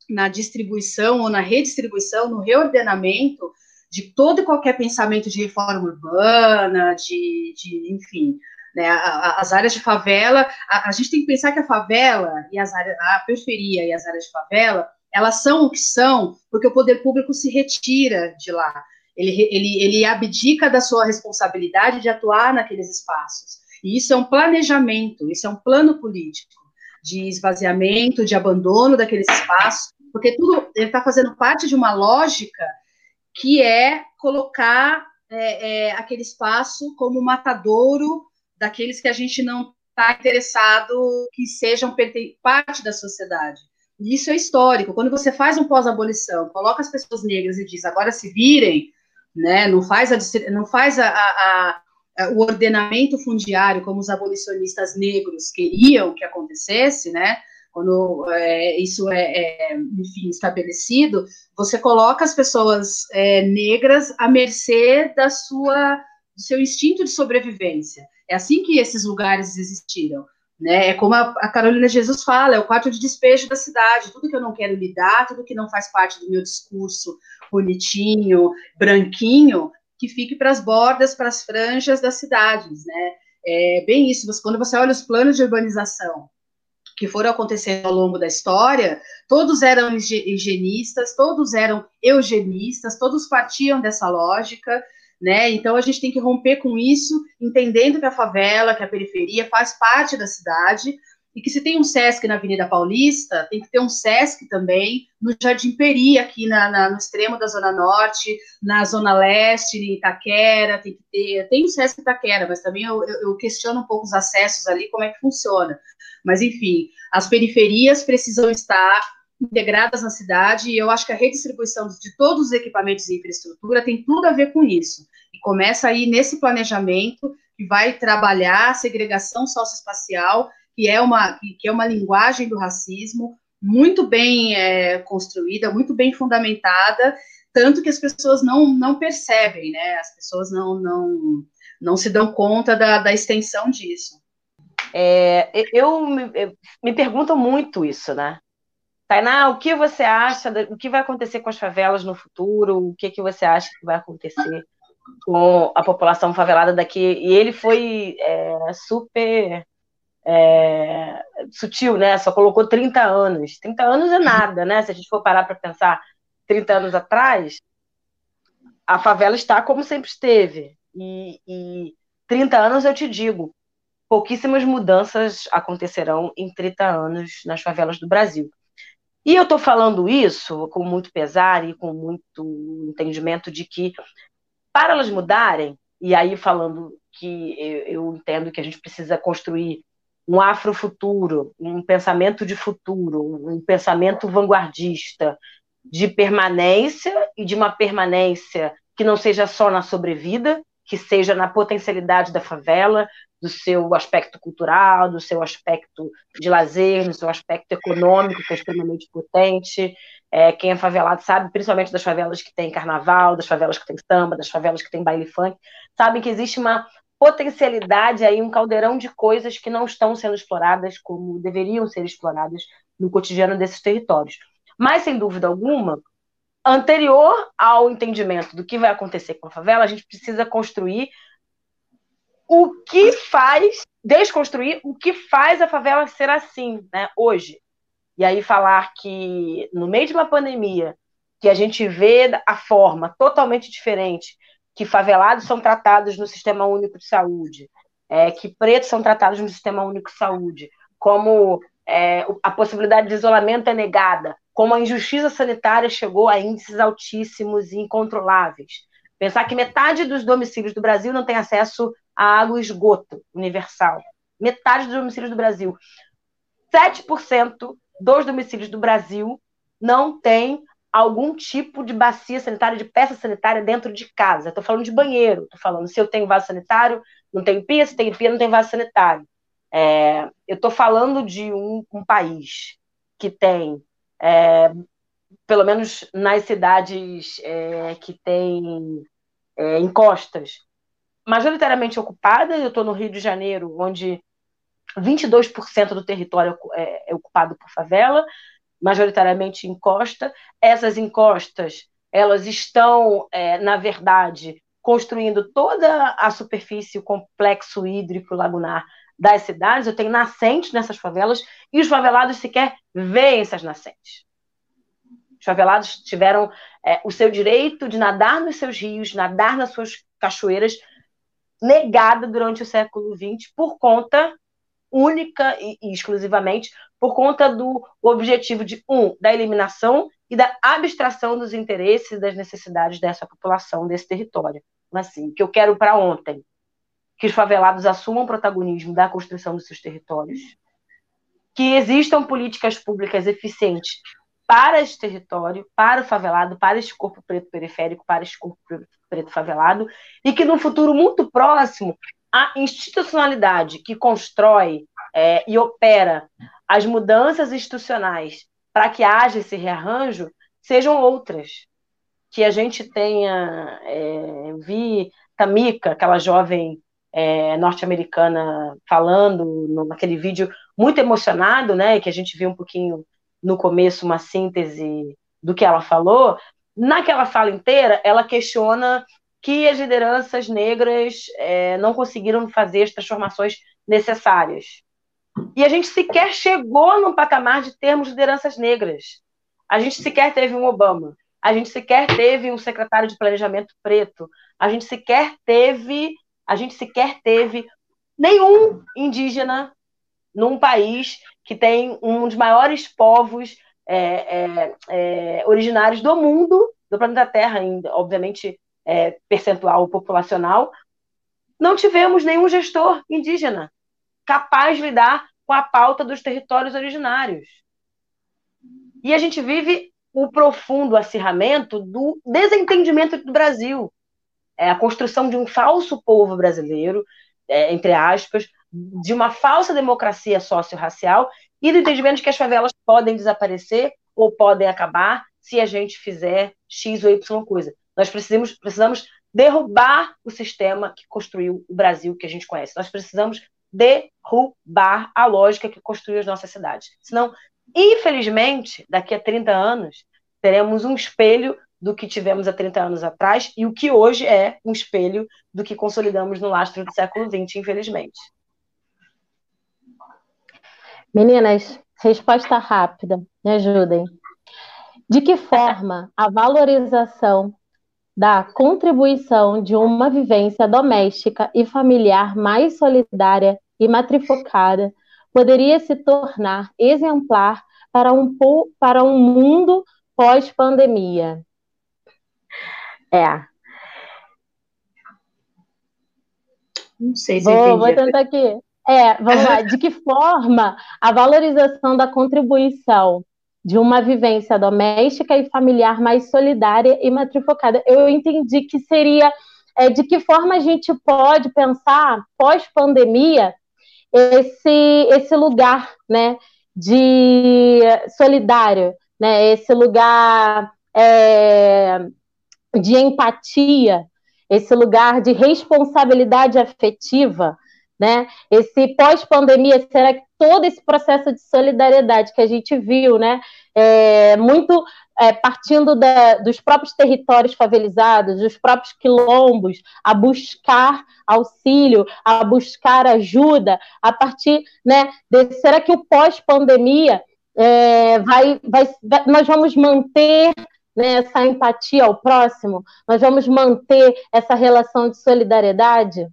na distribuição ou na redistribuição, no reordenamento de todo e qualquer pensamento de reforma urbana, de, de enfim, né, as áreas de favela, a, a, gente tem que pensar que a favela e as áreas, a periferia e as áreas de favela, elas são o que são porque o poder público se retira de lá. Ele, ele, ele abdica da sua responsabilidade de atuar naqueles espaços. E isso é um planejamento, isso é um plano político de esvaziamento, de abandono daqueles espaços, porque tudo ele está fazendo parte de uma lógica que é colocar é, é, aquele espaço como matadouro daqueles que a gente não está interessado que sejam parte da sociedade. E isso é histórico. Quando você faz um pós-abolição, coloca as pessoas negras e diz agora se virem, né, não faz, a, não faz a, a, a, o ordenamento fundiário como os abolicionistas negros queriam que acontecesse, né, quando é, isso é, é, enfim, estabelecido, você coloca as pessoas é, negras à mercê da sua, do seu instinto de sobrevivência. É assim que esses lugares existiram. Né? É como a, a, Carolina Jesus fala, é o quarto de despejo da cidade, tudo que eu não quero lidar, tudo que não faz parte do meu discurso bonitinho, branquinho, que fique para as bordas, para as franjas das cidades, né? É bem isso, quando você olha os planos de urbanização que foram acontecendo ao longo da história, todos eram higienistas, todos eram eugenistas, todos partiam dessa lógica, né? Então a gente tem que romper com isso, entendendo que a favela, que a periferia faz parte da cidade, e que se tem um SESC na Avenida Paulista, tem que ter um SESC também no Jardim Peri, aqui na, na, no extremo da Zona Norte, na Zona Leste, em Itaquera, tem que ter, tem o SESC Itaquera, mas também eu, eu, eu questiono um pouco os acessos ali, como é que funciona. Mas, enfim, as periferias precisam estar integradas na cidade, e eu acho que a redistribuição de todos os equipamentos e infraestrutura tem tudo a ver com isso. E começa aí nesse planejamento que vai trabalhar a segregação socioespacial que é uma, que é uma linguagem do racismo muito bem é, construída, muito bem fundamentada, tanto que as pessoas não, não percebem, né? As pessoas não, não, não se dão conta da, da extensão disso. É, eu, eu me perguntam muito isso, né? Tainá, o que você acha, o que vai acontecer com as favelas no futuro? O que, que você acha que vai acontecer com a população favelada daqui? E ele foi é, super é, sutil, né? Só colocou 30 anos. 30 anos é nada, né? Se a gente for parar para pensar 30 anos atrás, a favela está como sempre esteve. E, e 30 anos, eu te digo, pouquíssimas mudanças acontecerão em 30 anos nas favelas do Brasil. E eu estou falando isso com muito pesar e com muito entendimento de que, para elas mudarem, e aí falando que eu, entendo que a gente precisa construir um afrofuturo, um pensamento de futuro, um pensamento vanguardista, de permanência e de uma permanência que não seja só na sobrevida, que seja na potencialidade da favela, do seu aspecto cultural, do seu aspecto de lazer, do seu aspecto econômico, que é extremamente potente. É, quem é favelado sabe, principalmente das favelas que tem carnaval, das favelas que tem samba, das favelas que tem baile funk, sabem que existe uma potencialidade aí, um caldeirão de coisas que não estão sendo exploradas como deveriam ser exploradas no cotidiano desses territórios. Mas, sem dúvida alguma, anterior ao entendimento do que vai acontecer com a favela, a gente precisa construir o que faz, desconstruir o que faz a favela ser assim, né, hoje. E aí falar que no meio de uma pandemia, que a gente vê a forma totalmente diferente que favelados são tratados no Sistema Único de Saúde, é, que pretos são tratados no Sistema Único de Saúde, como é, a possibilidade de isolamento é negada, como a injustiça sanitária chegou a índices altíssimos e incontroláveis. Pensar que metade dos domicílios do Brasil não tem acesso a água e esgoto universal. Metade dos domicílios do Brasil. 7% dos domicílios do Brasil não tem algum tipo de bacia sanitária, de peça sanitária dentro de casa. Estou falando de banheiro, estou falando se eu tenho vaso sanitário, não tenho pia, se tenho pia, não tenho vaso sanitário. É, eu estou falando de um, um, país que tem, é, pelo menos nas cidades é, que tem é, encostas, majoritariamente ocupadas. Eu estou no Rio de Janeiro, onde 22% do território é, é ocupado por favela, majoritariamente encosta. Essas encostas, elas estão, é, na verdade, construindo toda a superfície, o complexo hídrico lagunar das cidades. Eu tenho nascentes nessas favelas e os favelados sequer veem essas nascentes. Os favelados tiveram é, o seu direito de nadar nos seus rios, nadar nas suas cachoeiras, negada durante o século XX por conta única e, e exclusivamente por conta do objetivo de um da eliminação e da abstração dos interesses e das necessidades dessa população desse território. Assim, que eu quero para ontem, que os favelados assumam protagonismo da construção dos seus territórios, que existam políticas públicas eficientes para esse território, para o favelado, para esse corpo preto periférico, para esse corpo preto favelado, e que no futuro muito próximo a institucionalidade que constrói é, e opera as mudanças institucionais para que haja esse rearranjo sejam outras. Que a gente tenha. É, vi Tamika, aquela jovem é, norte-americana, falando no, naquele vídeo muito emocionado, né? Que a gente viu um pouquinho no começo, uma síntese do que ela falou. Naquela fala inteira, ela questiona que as lideranças negras é, não conseguiram fazer as transformações necessárias. E a gente sequer chegou no patamar de termos lideranças negras. A gente sequer teve um Obama. A gente sequer teve um secretário de planejamento preto. A gente sequer teve, a gente sequer teve nenhum indígena num país que tem um dos maiores povos é, é, é, originários do mundo, do planeta Terra, obviamente é, percentual populacional, não tivemos nenhum gestor indígena capaz de lidar com a pauta dos territórios originários. E a gente vive o profundo acirramento do desentendimento do Brasil. É a construção de um falso povo brasileiro, é, entre aspas, de uma falsa democracia socio-racial e do entendimento que as favelas podem desaparecer ou podem acabar se a gente fizer X ou Y coisa. Nós precisamos, precisamos derrubar o sistema que construiu o Brasil que a gente conhece. Nós precisamos derrubar a lógica que construiu as nossas cidades. Senão, infelizmente, daqui a 30 anos, teremos um espelho do que tivemos há 30 anos atrás e o que hoje é um espelho do que consolidamos no lastro do século XX, infelizmente. Meninas, resposta rápida, me ajudem. De que forma a valorização da contribuição de uma vivência doméstica e familiar mais solidária e matrifocada poderia se tornar exemplar para um, para um mundo pós-pandemia. É. Não sei se vou, vou tentar aqui. É, vamos lá. De que forma a valorização da contribuição de uma vivência doméstica e familiar mais solidária e matrifocada. Eu entendi que seria é, de que forma a gente pode pensar pós-pandemia esse esse lugar, né, de solidário, né, esse lugar é, de empatia, esse lugar de responsabilidade afetiva, né? Esse pós-pandemia, será que todo esse processo de solidariedade que a gente viu, né? É, muito é, partindo da, dos próprios territórios favelizados, dos próprios quilombos, a buscar auxílio, a buscar ajuda, a partir, né? De, será que o pós-pandemia é, vai, vai, nós vamos manter né, essa empatia ao próximo? Nós vamos manter essa relação de solidariedade?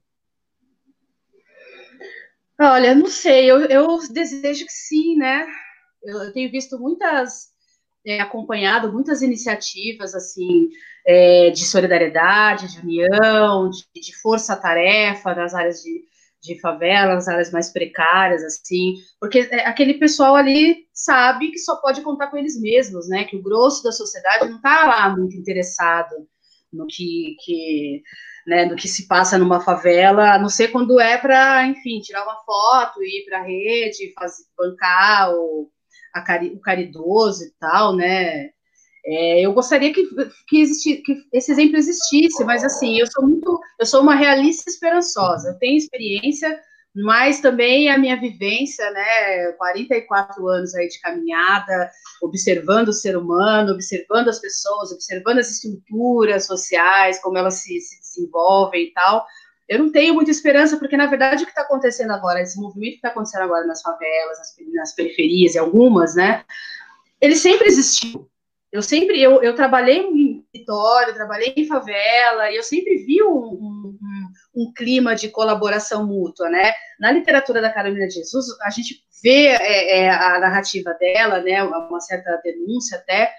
Olha, não sei, eu, eu desejo que sim, né? Eu, eu tenho visto muitas, é, acompanhado muitas iniciativas, assim, é, de solidariedade, de união, de, de força-tarefa nas áreas de, de favela, nas áreas mais precárias, assim, porque é, aquele pessoal ali sabe que só pode contar com eles mesmos, né? Que o grosso da sociedade não está lá muito interessado no que, que né, do que se passa numa favela, a não ser quando é para, enfim, tirar uma foto, ir para a rede, fazer, bancar o, cari, o caridoso e tal, né? É, eu gostaria que, que, existi, que esse exemplo existisse, mas assim, eu sou muito, eu sou uma realista esperançosa, eu tenho experiência mas também a minha vivência, né, 44 anos aí de caminhada, observando o ser humano, observando as pessoas, observando as estruturas sociais, como elas se, se desenvolvem e tal. Eu não tenho muita esperança, porque na verdade o que está acontecendo agora, esse movimento que está acontecendo agora nas favelas, nas, nas periferias e algumas, né, ele sempre existiu. Eu sempre, eu, eu trabalhei em território, trabalhei em favela, e eu sempre vi um, um, um, clima de colaboração mútua, né? Na literatura da Carolina de Jesus, a gente vê é, é, a narrativa dela, né, uma certa denúncia até,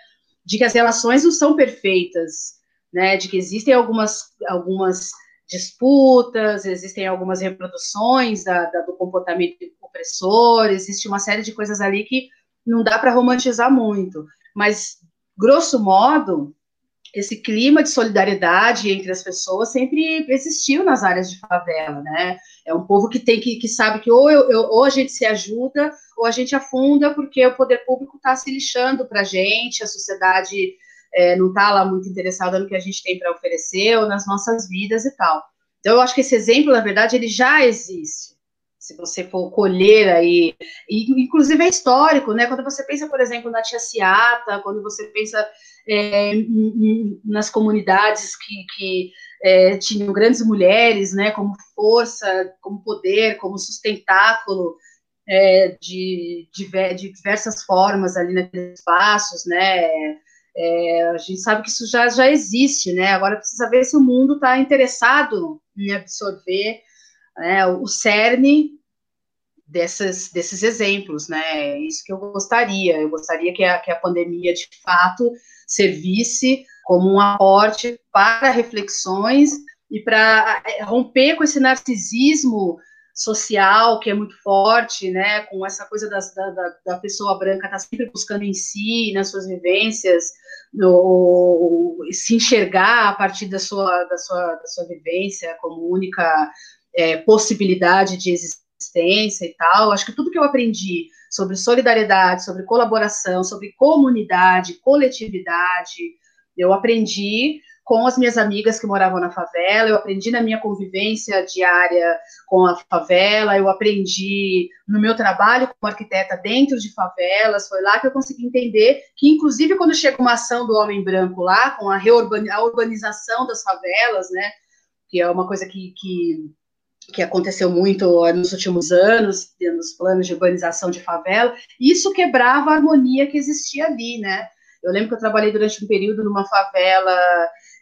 de que as relações não são perfeitas, né, de que existem algumas, algumas disputas, existem algumas reproduções da, da, do comportamento opressor, existe uma série de coisas ali que não dá para romantizar muito, mas grosso modo, esse clima de solidariedade entre as pessoas sempre existiu nas áreas de favela, né? É um povo que tem que, que sabe que ou, eu, eu, ou a gente se ajuda ou a gente afunda porque o poder público está se lixando para a gente, a sociedade é, não está lá muito interessada no que a gente tem para oferecer ou nas nossas vidas e tal. Então eu acho que esse exemplo, na verdade, ele já existe se você for colher aí, e, inclusive é histórico, né? Quando você pensa, por exemplo, na Tia Ciata, quando você pensa é, nas comunidades que, que é, tinham grandes mulheres, né? Como força, como poder, como sustentáculo é, de, de, de, diversas formas ali naqueles espaços, né? É, a gente sabe que isso já, já existe, né? Agora precisa ver se o mundo está interessado em absorver né, o cerne dessas, desses exemplos, né? Isso que eu gostaria. Eu gostaria que a, que a pandemia, de fato, servisse como um aporte para reflexões e para é, romper com esse narcisismo social que é muito forte, né, com essa coisa das, da, da, pessoa branca estar tá sempre buscando em si, nas suas vivências, no, se enxergar a partir da sua, da sua, da sua vivência como única é, possibilidade de e tal. Acho que tudo que eu aprendi sobre solidariedade, sobre colaboração, sobre comunidade, coletividade, eu aprendi com as minhas amigas que moravam na favela, eu aprendi na minha convivência diária com a favela, eu aprendi no meu trabalho como arquiteta dentro de favelas, foi lá que eu consegui entender que, inclusive, quando chega uma ação do homem branco lá, com a, a urbanização das favelas, né, que é uma coisa que, que, que aconteceu muito nos últimos anos, nos planos de urbanização de favela, isso quebrava a harmonia que existia ali, né, eu lembro que eu trabalhei durante um período numa favela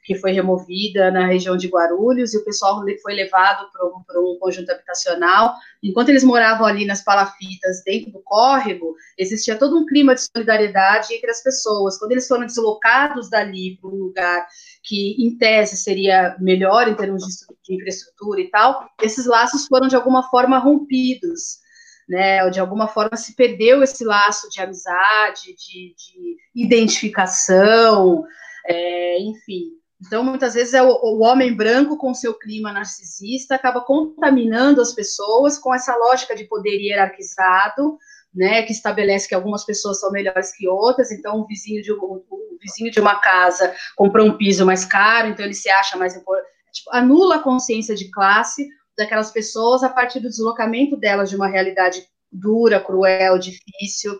que foi removida na região de Guarulhos, e o pessoal foi levado para um, conjunto habitacional. Enquanto eles moravam ali nas palafitas, dentro do córrego, existia todo um clima de solidariedade entre as pessoas. Quando eles foram deslocados dali para um lugar que, em tese, seria melhor em termos de infraestrutura e tal, esses laços foram, de alguma forma, rompidos. Né, de alguma forma se perdeu esse laço de amizade, de, de identificação, é, enfim. Então, muitas vezes, é o, o, homem branco, com seu clima narcisista, acaba contaminando as pessoas com essa lógica de poder hierarquizado, né, que estabelece que algumas pessoas são melhores que outras. Então, o vizinho de, o, o vizinho de uma casa comprou um piso mais caro, então ele se acha mais importante. Tipo, anula a consciência de classe daquelas pessoas a partir do deslocamento delas de uma realidade dura, cruel, difícil,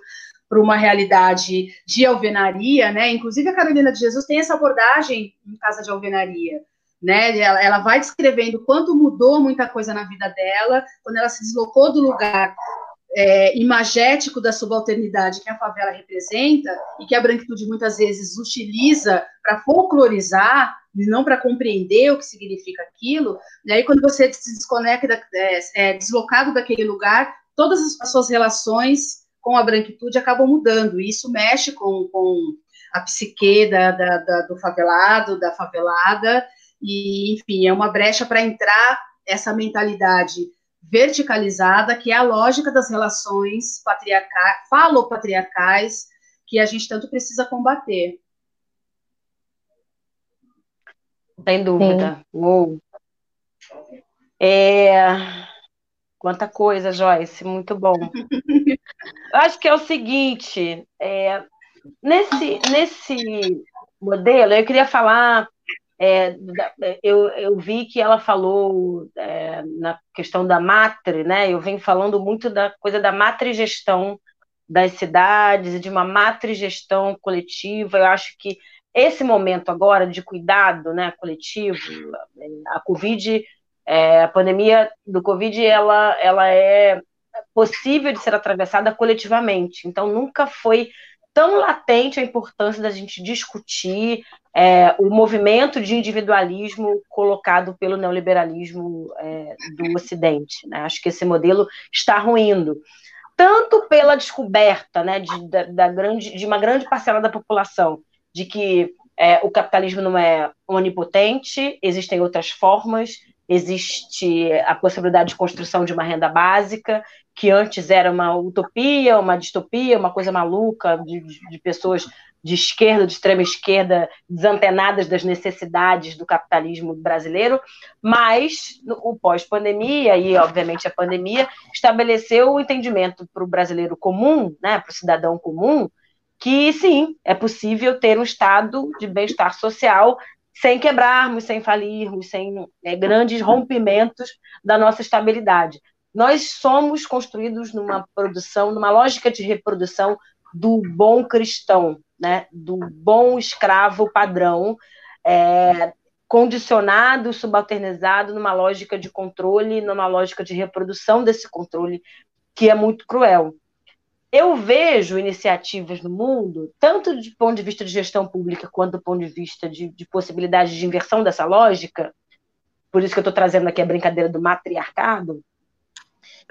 para uma realidade de alvenaria, né? Inclusive a Carolina de Jesus tem essa abordagem em Casa de Alvenaria, né? Ela, ela vai descrevendo quanto mudou muita coisa na vida dela quando ela se deslocou do lugar é, imagético da subalternidade que a favela representa e que a branquitude muitas vezes utiliza para folclorizar e não para compreender o que significa aquilo. E aí quando você se desconecta, é, é deslocado daquele lugar, todas as suas relações com a branquitude acabam mudando. E isso mexe com, com a psique da, da, da, do favelado, da favelada, e, enfim, é uma brecha para entrar essa mentalidade verticalizada, que é a lógica das relações patriarcais, falopatriarcais, que a gente tanto precisa combater. Sem dúvida. Uou. É... Quanta coisa, Joyce, muito bom. Eu acho que é o seguinte, é, nesse, nesse modelo, eu queria falar, é, eu, eu vi que ela falou é, na questão da matre, né? Eu venho falando muito da coisa da matrigestão das cidades e de uma matrigestão coletiva. Eu acho que esse momento agora de cuidado né, coletivo, a Covid é, a pandemia do Covid ela, ela é possível de ser atravessada coletivamente. Então, nunca foi tão latente a importância da gente discutir é, o movimento de individualismo colocado pelo neoliberalismo é, do Ocidente. Né? Acho que esse modelo está ruindo. Tanto pela descoberta né, de, da, da grande, de uma grande parcela da população de que é, o capitalismo não é onipotente, existem outras formas, existe a possibilidade de construção de uma renda básica, que antes era uma utopia, uma distopia, uma coisa maluca de, de pessoas de esquerda, de extrema esquerda, desantenadas das necessidades do capitalismo brasileiro, mas o pós-pandemia e, obviamente, a pandemia estabeleceu o entendimento para o brasileiro comum, né, para o cidadão comum, que sim, é possível ter um estado de bem-estar social sem quebrarmos, sem falirmos, sem é, grandes rompimentos da nossa estabilidade. Nós somos construídos numa produção, numa lógica de reprodução do bom cristão, né? do bom escravo padrão, é, condicionado, subalternizado numa lógica de controle, numa lógica de reprodução desse controle, que é muito cruel eu vejo iniciativas no mundo, tanto do ponto de vista de gestão pública quanto do ponto de vista de, de possibilidade de inversão dessa lógica, por isso que eu estou trazendo aqui a brincadeira do matriarcado,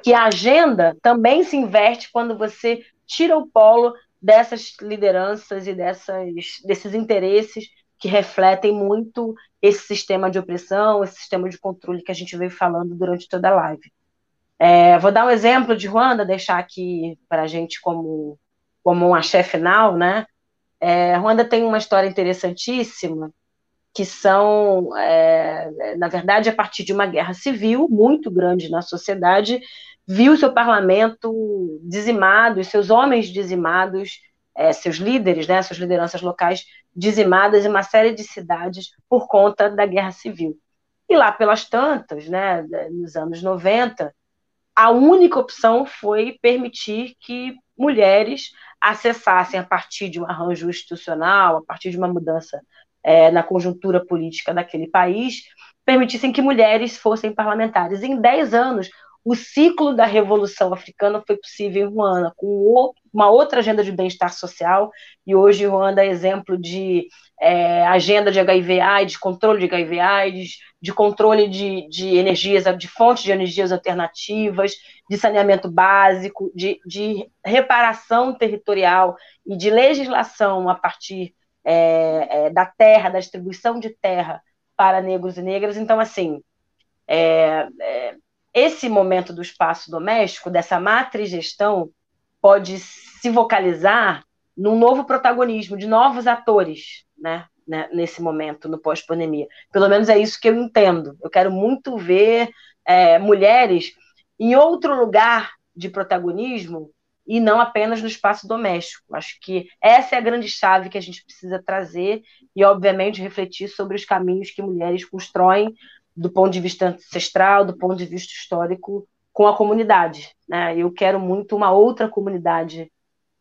que a agenda também se inverte quando você tira o polo dessas lideranças e dessas, desses interesses que refletem muito esse sistema de opressão, esse sistema de controle que a gente veio falando durante toda a live. É, vou dar um exemplo de Ruanda, deixar aqui para a gente como, como uma chefe final, né? É, Ruanda tem uma história interessantíssima, que são, é, na verdade, a partir de uma guerra civil muito grande na sociedade, viu seu parlamento dizimado, seus homens dizimados, é, seus líderes, né, suas lideranças locais dizimadas em uma série de cidades por conta da guerra civil. E lá pelas tantas, né, nos anos 90, a única opção foi permitir que mulheres acessassem, a partir de um arranjo institucional, a partir de uma mudança é, na conjuntura política daquele país, permitissem que mulheres fossem parlamentares. Em 10 anos, o ciclo da Revolução Africana foi possível em Ruanda, com uma outra agenda de bem-estar social, e hoje Ruanda é exemplo de é, agenda de HIV-AIDS, controle de HIV-AIDS, de controle de, de energias, de fontes de energias alternativas, de saneamento básico, de, de reparação territorial e de legislação a partir é, é, da terra, da distribuição de terra para negros e negras. Então, assim, é, é esse momento do espaço doméstico, dessa matriz gestão, pode se vocalizar num novo protagonismo de novos atores, né? né nesse momento, no pós-pandemia. Pelo menos é isso que eu entendo. Eu quero muito ver é, mulheres em outro lugar de protagonismo e não apenas no espaço doméstico. Acho que essa é a grande chave que a gente precisa trazer e, obviamente, refletir sobre os caminhos que mulheres constroem do ponto de vista ancestral, do ponto de vista histórico, com a comunidade. Né? Eu quero muito uma outra comunidade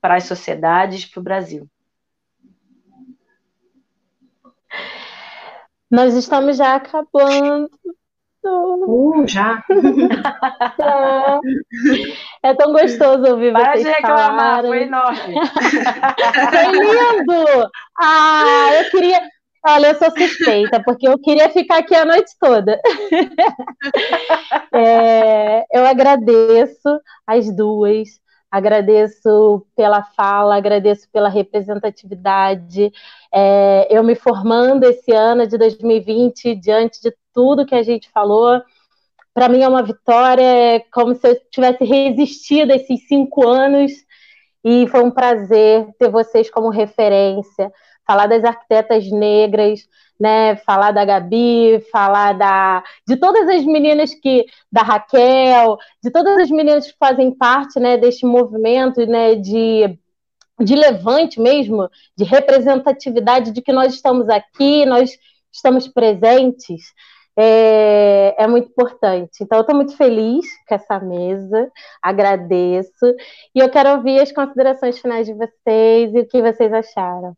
para as sociedades, para o Brasil. Nós estamos já acabando. Uh, já. É tão gostoso ouvir Para vocês de reclamar, falarem. foi enorme. Foi lindo! Ah, eu queria. Olha, eu sou suspeita, porque eu queria ficar aqui a noite toda. É, eu agradeço as duas, agradeço pela fala, agradeço pela representatividade. É, eu me formando esse ano de 2020, diante de tudo que a gente falou, para mim é uma vitória, é como se eu tivesse resistido esses cinco anos, e foi um prazer ter vocês como referência falar das arquitetas negras, né? Falar da Gabi, falar da de todas as meninas que da Raquel, de todas as meninas que fazem parte, né, deste movimento, né, de de levante mesmo, de representatividade de que nós estamos aqui, nós estamos presentes. É, é, muito importante. Então, eu estou muito feliz com essa mesa, agradeço, e eu quero ouvir as considerações finais de vocês e o que vocês acharam.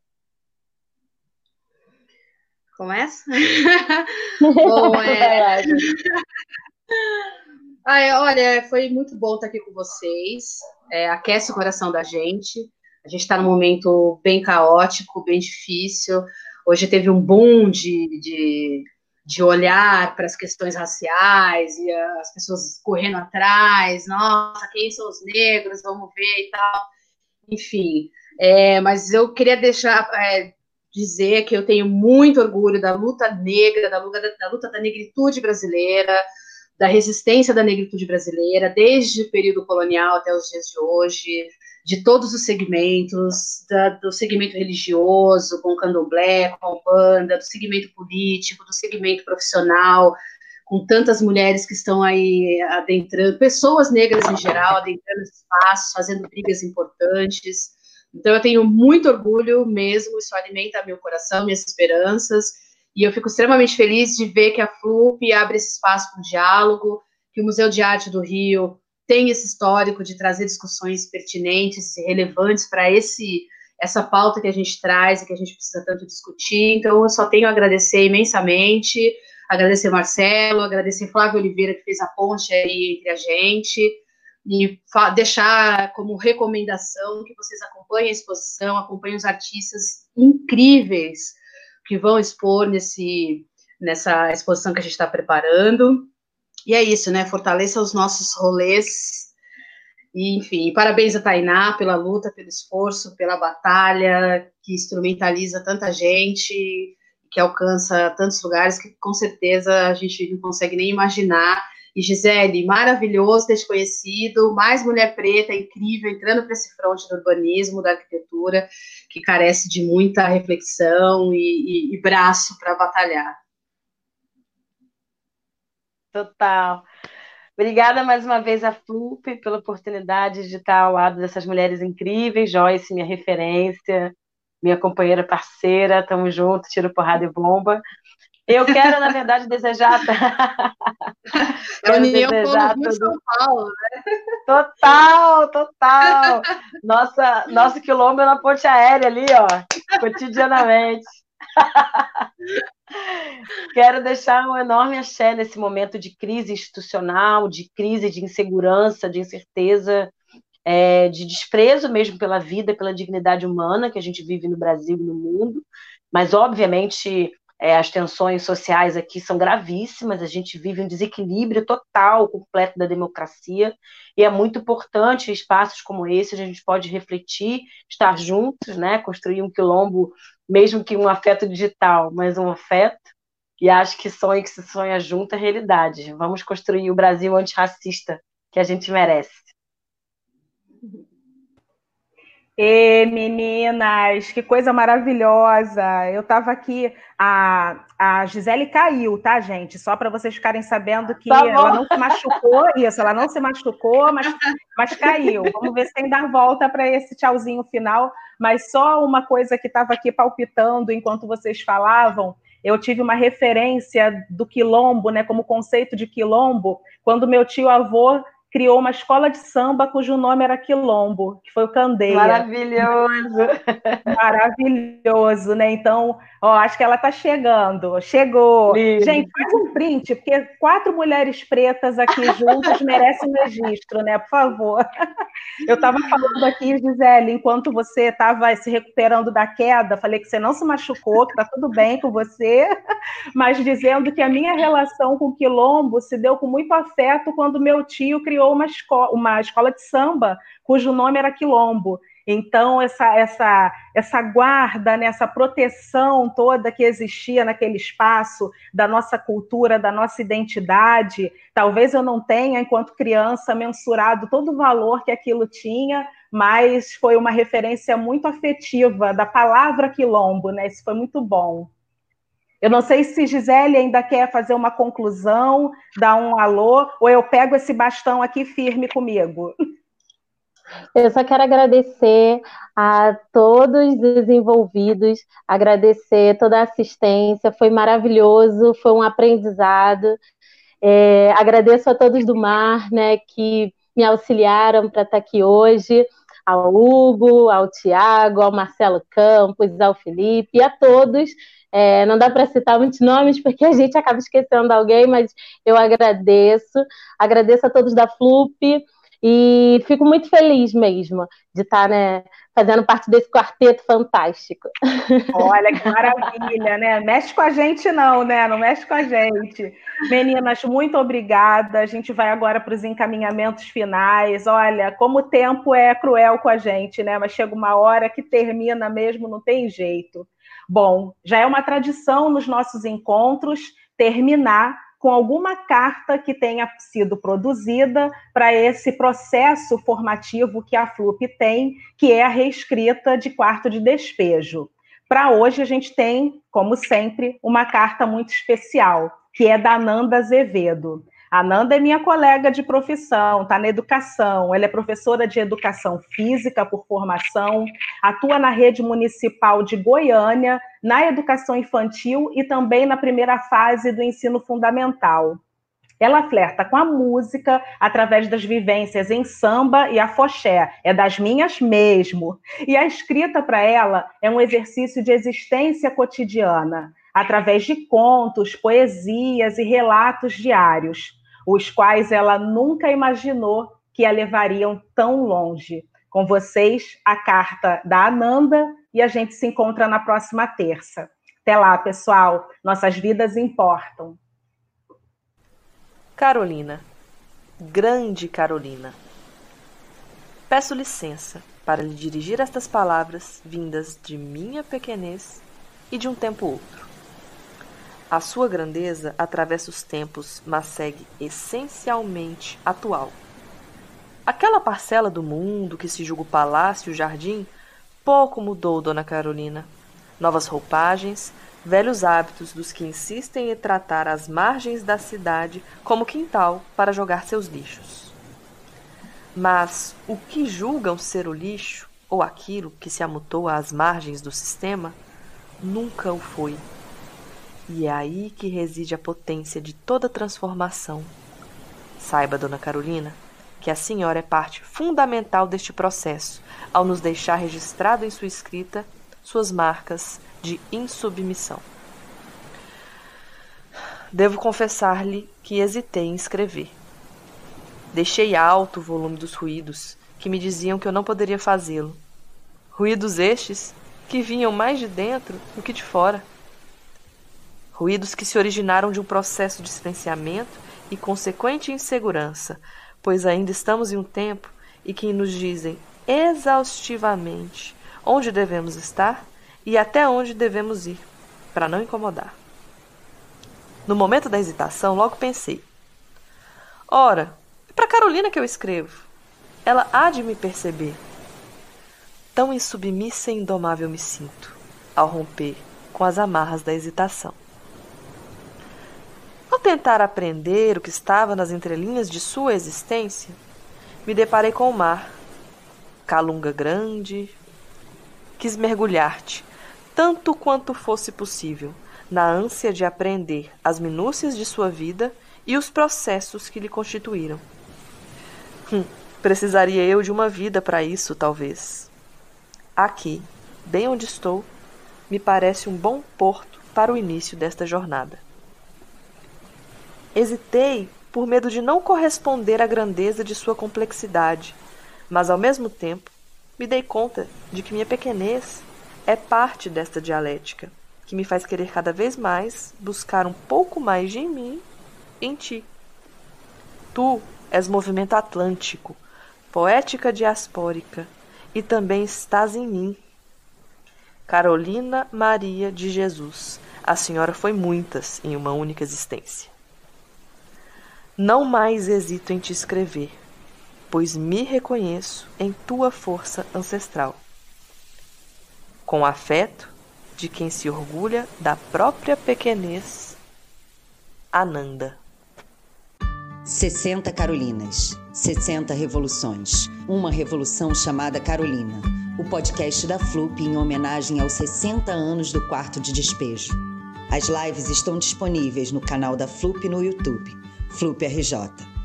Começa? Bom, é... Ai, olha, foi muito bom estar aqui com vocês. É, aquece o coração da gente. A gente está num momento bem caótico, bem difícil. Hoje teve um boom de, de, de olhar para as questões raciais e as pessoas correndo atrás. Nossa, quem são os negros? Vamos ver e tal. Enfim, é, mas eu queria deixar, é, dizer que eu tenho muito orgulho da luta negra, da luta da, da luta da negritude brasileira, da resistência da negritude brasileira, desde o período colonial até os dias de hoje, de todos os segmentos, da, do segmento religioso, com o candomblé, com a banda, do segmento político, do segmento profissional, com tantas mulheres que estão aí adentrando, pessoas negras em geral, adentrando espaços, fazendo brigas importantes. Então eu tenho muito orgulho mesmo, isso alimenta meu coração, minhas esperanças, e eu fico extremamente feliz de ver que a FLUP abre esse espaço para o diálogo, que o Museu de Arte do Rio tem esse histórico de trazer discussões pertinentes e relevantes para esse essa pauta que a gente traz e que a gente precisa tanto discutir. Então, eu só tenho a agradecer imensamente, agradecer Marcelo, agradecer Flávio Oliveira, que fez a ponte aí entre a gente, e deixar como recomendação que vocês acompanhem a exposição, acompanhem os artistas incríveis que vão expor nesse, nessa exposição que a gente está preparando. E é isso, né? Fortaleça os nossos rolês. E, enfim, parabéns a Tainá pela luta, pelo esforço, pela batalha, que instrumentaliza tanta gente, que alcança tantos lugares que com certeza a gente não consegue nem imaginar. E Gisele, maravilhoso ter te conhecido, mais mulher preta, incrível, entrando para esse fronte do urbanismo, da arquitetura, que carece de muita reflexão e, e, e braço para batalhar. Total. Obrigada mais uma vez a Flup pela oportunidade de estar ao lado dessas mulheres incríveis, Joyce, minha referência, minha companheira parceira, tamo junto, tiro porrada e bomba. Eu quero, na verdade, desejar. quero União desejar tudo... São Paulo, né? Total, total. Nossa, nosso quilombo é na ponte aérea ali, ó, cotidianamente. Quero deixar um enorme axé nesse momento de crise institucional, de crise de insegurança, de incerteza, é, de desprezo mesmo pela vida, pela dignidade humana que a gente vive no Brasil e no mundo. Mas, obviamente, é, as tensões sociais aqui são gravíssimas, a gente vive um desequilíbrio total, completo da democracia, e é muito importante espaços como esse, a gente pode refletir, estar juntos, né, construir um quilombo, mesmo que um afeto digital, mas um afeto, e acho que sonho que se sonha junto é realidade. Vamos construir o Brasil antirracista que a gente merece. E meninas, que coisa maravilhosa! Eu estava aqui, a, a Gisele caiu, tá, gente? Só para vocês ficarem sabendo que tá ela não se machucou, isso, ela não se machucou, mas, mas caiu. Vamos ver se tem dar volta para esse tchauzinho final. Mas só uma coisa que estava aqui palpitando enquanto vocês falavam, eu tive uma referência do quilombo, né, como conceito de quilombo, quando meu tio avô criou uma escola de samba cujo nome era Quilombo, que foi o Candeia. Maravilhoso! Maravilhoso, né? Então, ó, acho que ela está chegando. Chegou. Lindo. Gente, faz um print, porque quatro mulheres pretas aqui juntas merecem um registro, né? Por favor. Eu estava falando aqui, Gisele, enquanto você estava se recuperando da queda, falei que você não se machucou, que está tudo bem com você, mas dizendo que a minha relação com o Quilombo se deu com muito afeto quando meu tio criou criou uma, escola, uma escola de samba cujo nome era Quilombo. Então, essa, essa, essa guarda, né, essa proteção toda que existia naquele espaço da nossa cultura, da nossa identidade, talvez eu não tenha, enquanto criança, mensurado todo o valor que aquilo tinha, mas foi uma referência muito afetiva da palavra quilombo, né? Isso foi muito bom. Eu não sei se Gisele ainda quer fazer uma conclusão, dar um alô, ou eu pego esse bastão aqui firme comigo. Eu só quero agradecer a todos os envolvidos, agradecer toda a assistência, foi maravilhoso, foi um aprendizado. É, agradeço a todos do Mar, né, que me auxiliaram para estar aqui hoje, ao Hugo, ao Tiago, ao Marcelo Campos, ao Felipe a todos é, não dá para citar muitos nomes porque a gente acaba esquecendo alguém, mas eu agradeço. Agradeço a todos da FLUP e fico muito feliz mesmo de estar né, fazendo parte desse quarteto fantástico. Olha que maravilha, né? Mexe com a gente, não, né? Não mexe com a gente. Meninas, muito obrigada. A gente vai agora para os encaminhamentos finais. Olha, como o tempo é cruel com a gente, né? Mas chega uma hora que termina mesmo, não tem jeito. Bom, já é uma tradição nos nossos encontros terminar com alguma carta que tenha sido produzida para esse processo formativo que a FLUP tem, que é a reescrita de quarto de despejo. Para hoje, a gente tem, como sempre, uma carta muito especial, que é da Nanda Azevedo. A Nanda é minha colega de profissão, está na educação. Ela é professora de educação física por formação, atua na rede municipal de Goiânia, na educação infantil e também na primeira fase do ensino fundamental. Ela flerta com a música através das vivências em samba e afoxé, é das minhas mesmo. E a escrita para ela é um exercício de existência cotidiana, através de contos, poesias e relatos diários os quais ela nunca imaginou que a levariam tão longe. Com vocês, a carta da Ananda e a gente se encontra na próxima terça. Até lá, pessoal. Nossas vidas importam. Carolina, grande Carolina. Peço licença para lhe dirigir estas palavras vindas de minha pequenez e de um tempo outro. A sua grandeza atravessa os tempos, mas segue essencialmente atual. Aquela parcela do mundo que se julga o palácio e o jardim pouco mudou, Dona Carolina. Novas roupagens, velhos hábitos dos que insistem em tratar as margens da cidade como quintal para jogar seus lixos. Mas o que julgam ser o lixo, ou aquilo que se amutou às margens do sistema, nunca o foi. E é aí que reside a potência de toda transformação. Saiba, Dona Carolina, que a senhora é parte fundamental deste processo, ao nos deixar registrado em sua escrita suas marcas de insubmissão. Devo confessar-lhe que hesitei em escrever. Deixei alto o volume dos ruídos que me diziam que eu não poderia fazê-lo. Ruídos estes que vinham mais de dentro do que de fora. Ruídos que se originaram de um processo de silenciamento e consequente insegurança, pois ainda estamos em um tempo e que nos dizem exaustivamente onde devemos estar e até onde devemos ir, para não incomodar. No momento da hesitação, logo pensei: ora, é para Carolina que eu escrevo. Ela há de me perceber. Tão insubmissa e indomável me sinto, ao romper com as amarras da hesitação. Ao tentar aprender o que estava nas entrelinhas de sua existência, me deparei com o mar, calunga grande. Quis mergulhar-te, tanto quanto fosse possível, na ânsia de aprender as minúcias de sua vida e os processos que lhe constituíram. Hum, precisaria eu de uma vida para isso, talvez. Aqui, bem onde estou, me parece um bom porto para o início desta jornada. Hesitei por medo de não corresponder à grandeza de sua complexidade, mas ao mesmo tempo me dei conta de que minha pequenez é parte desta dialética, que me faz querer cada vez mais buscar um pouco mais de mim em ti. Tu és movimento atlântico, poética diaspórica, e também estás em mim. Carolina Maria de Jesus, a senhora foi muitas em uma única existência. Não mais hesito em te escrever, pois me reconheço em tua força ancestral. Com afeto de quem se orgulha da própria pequenez, Ananda. 60 Carolinas, 60 revoluções. Uma revolução chamada Carolina. O podcast da FLUP em homenagem aos 60 anos do quarto de despejo. As lives estão disponíveis no canal da FLUP no YouTube. Flup RJ.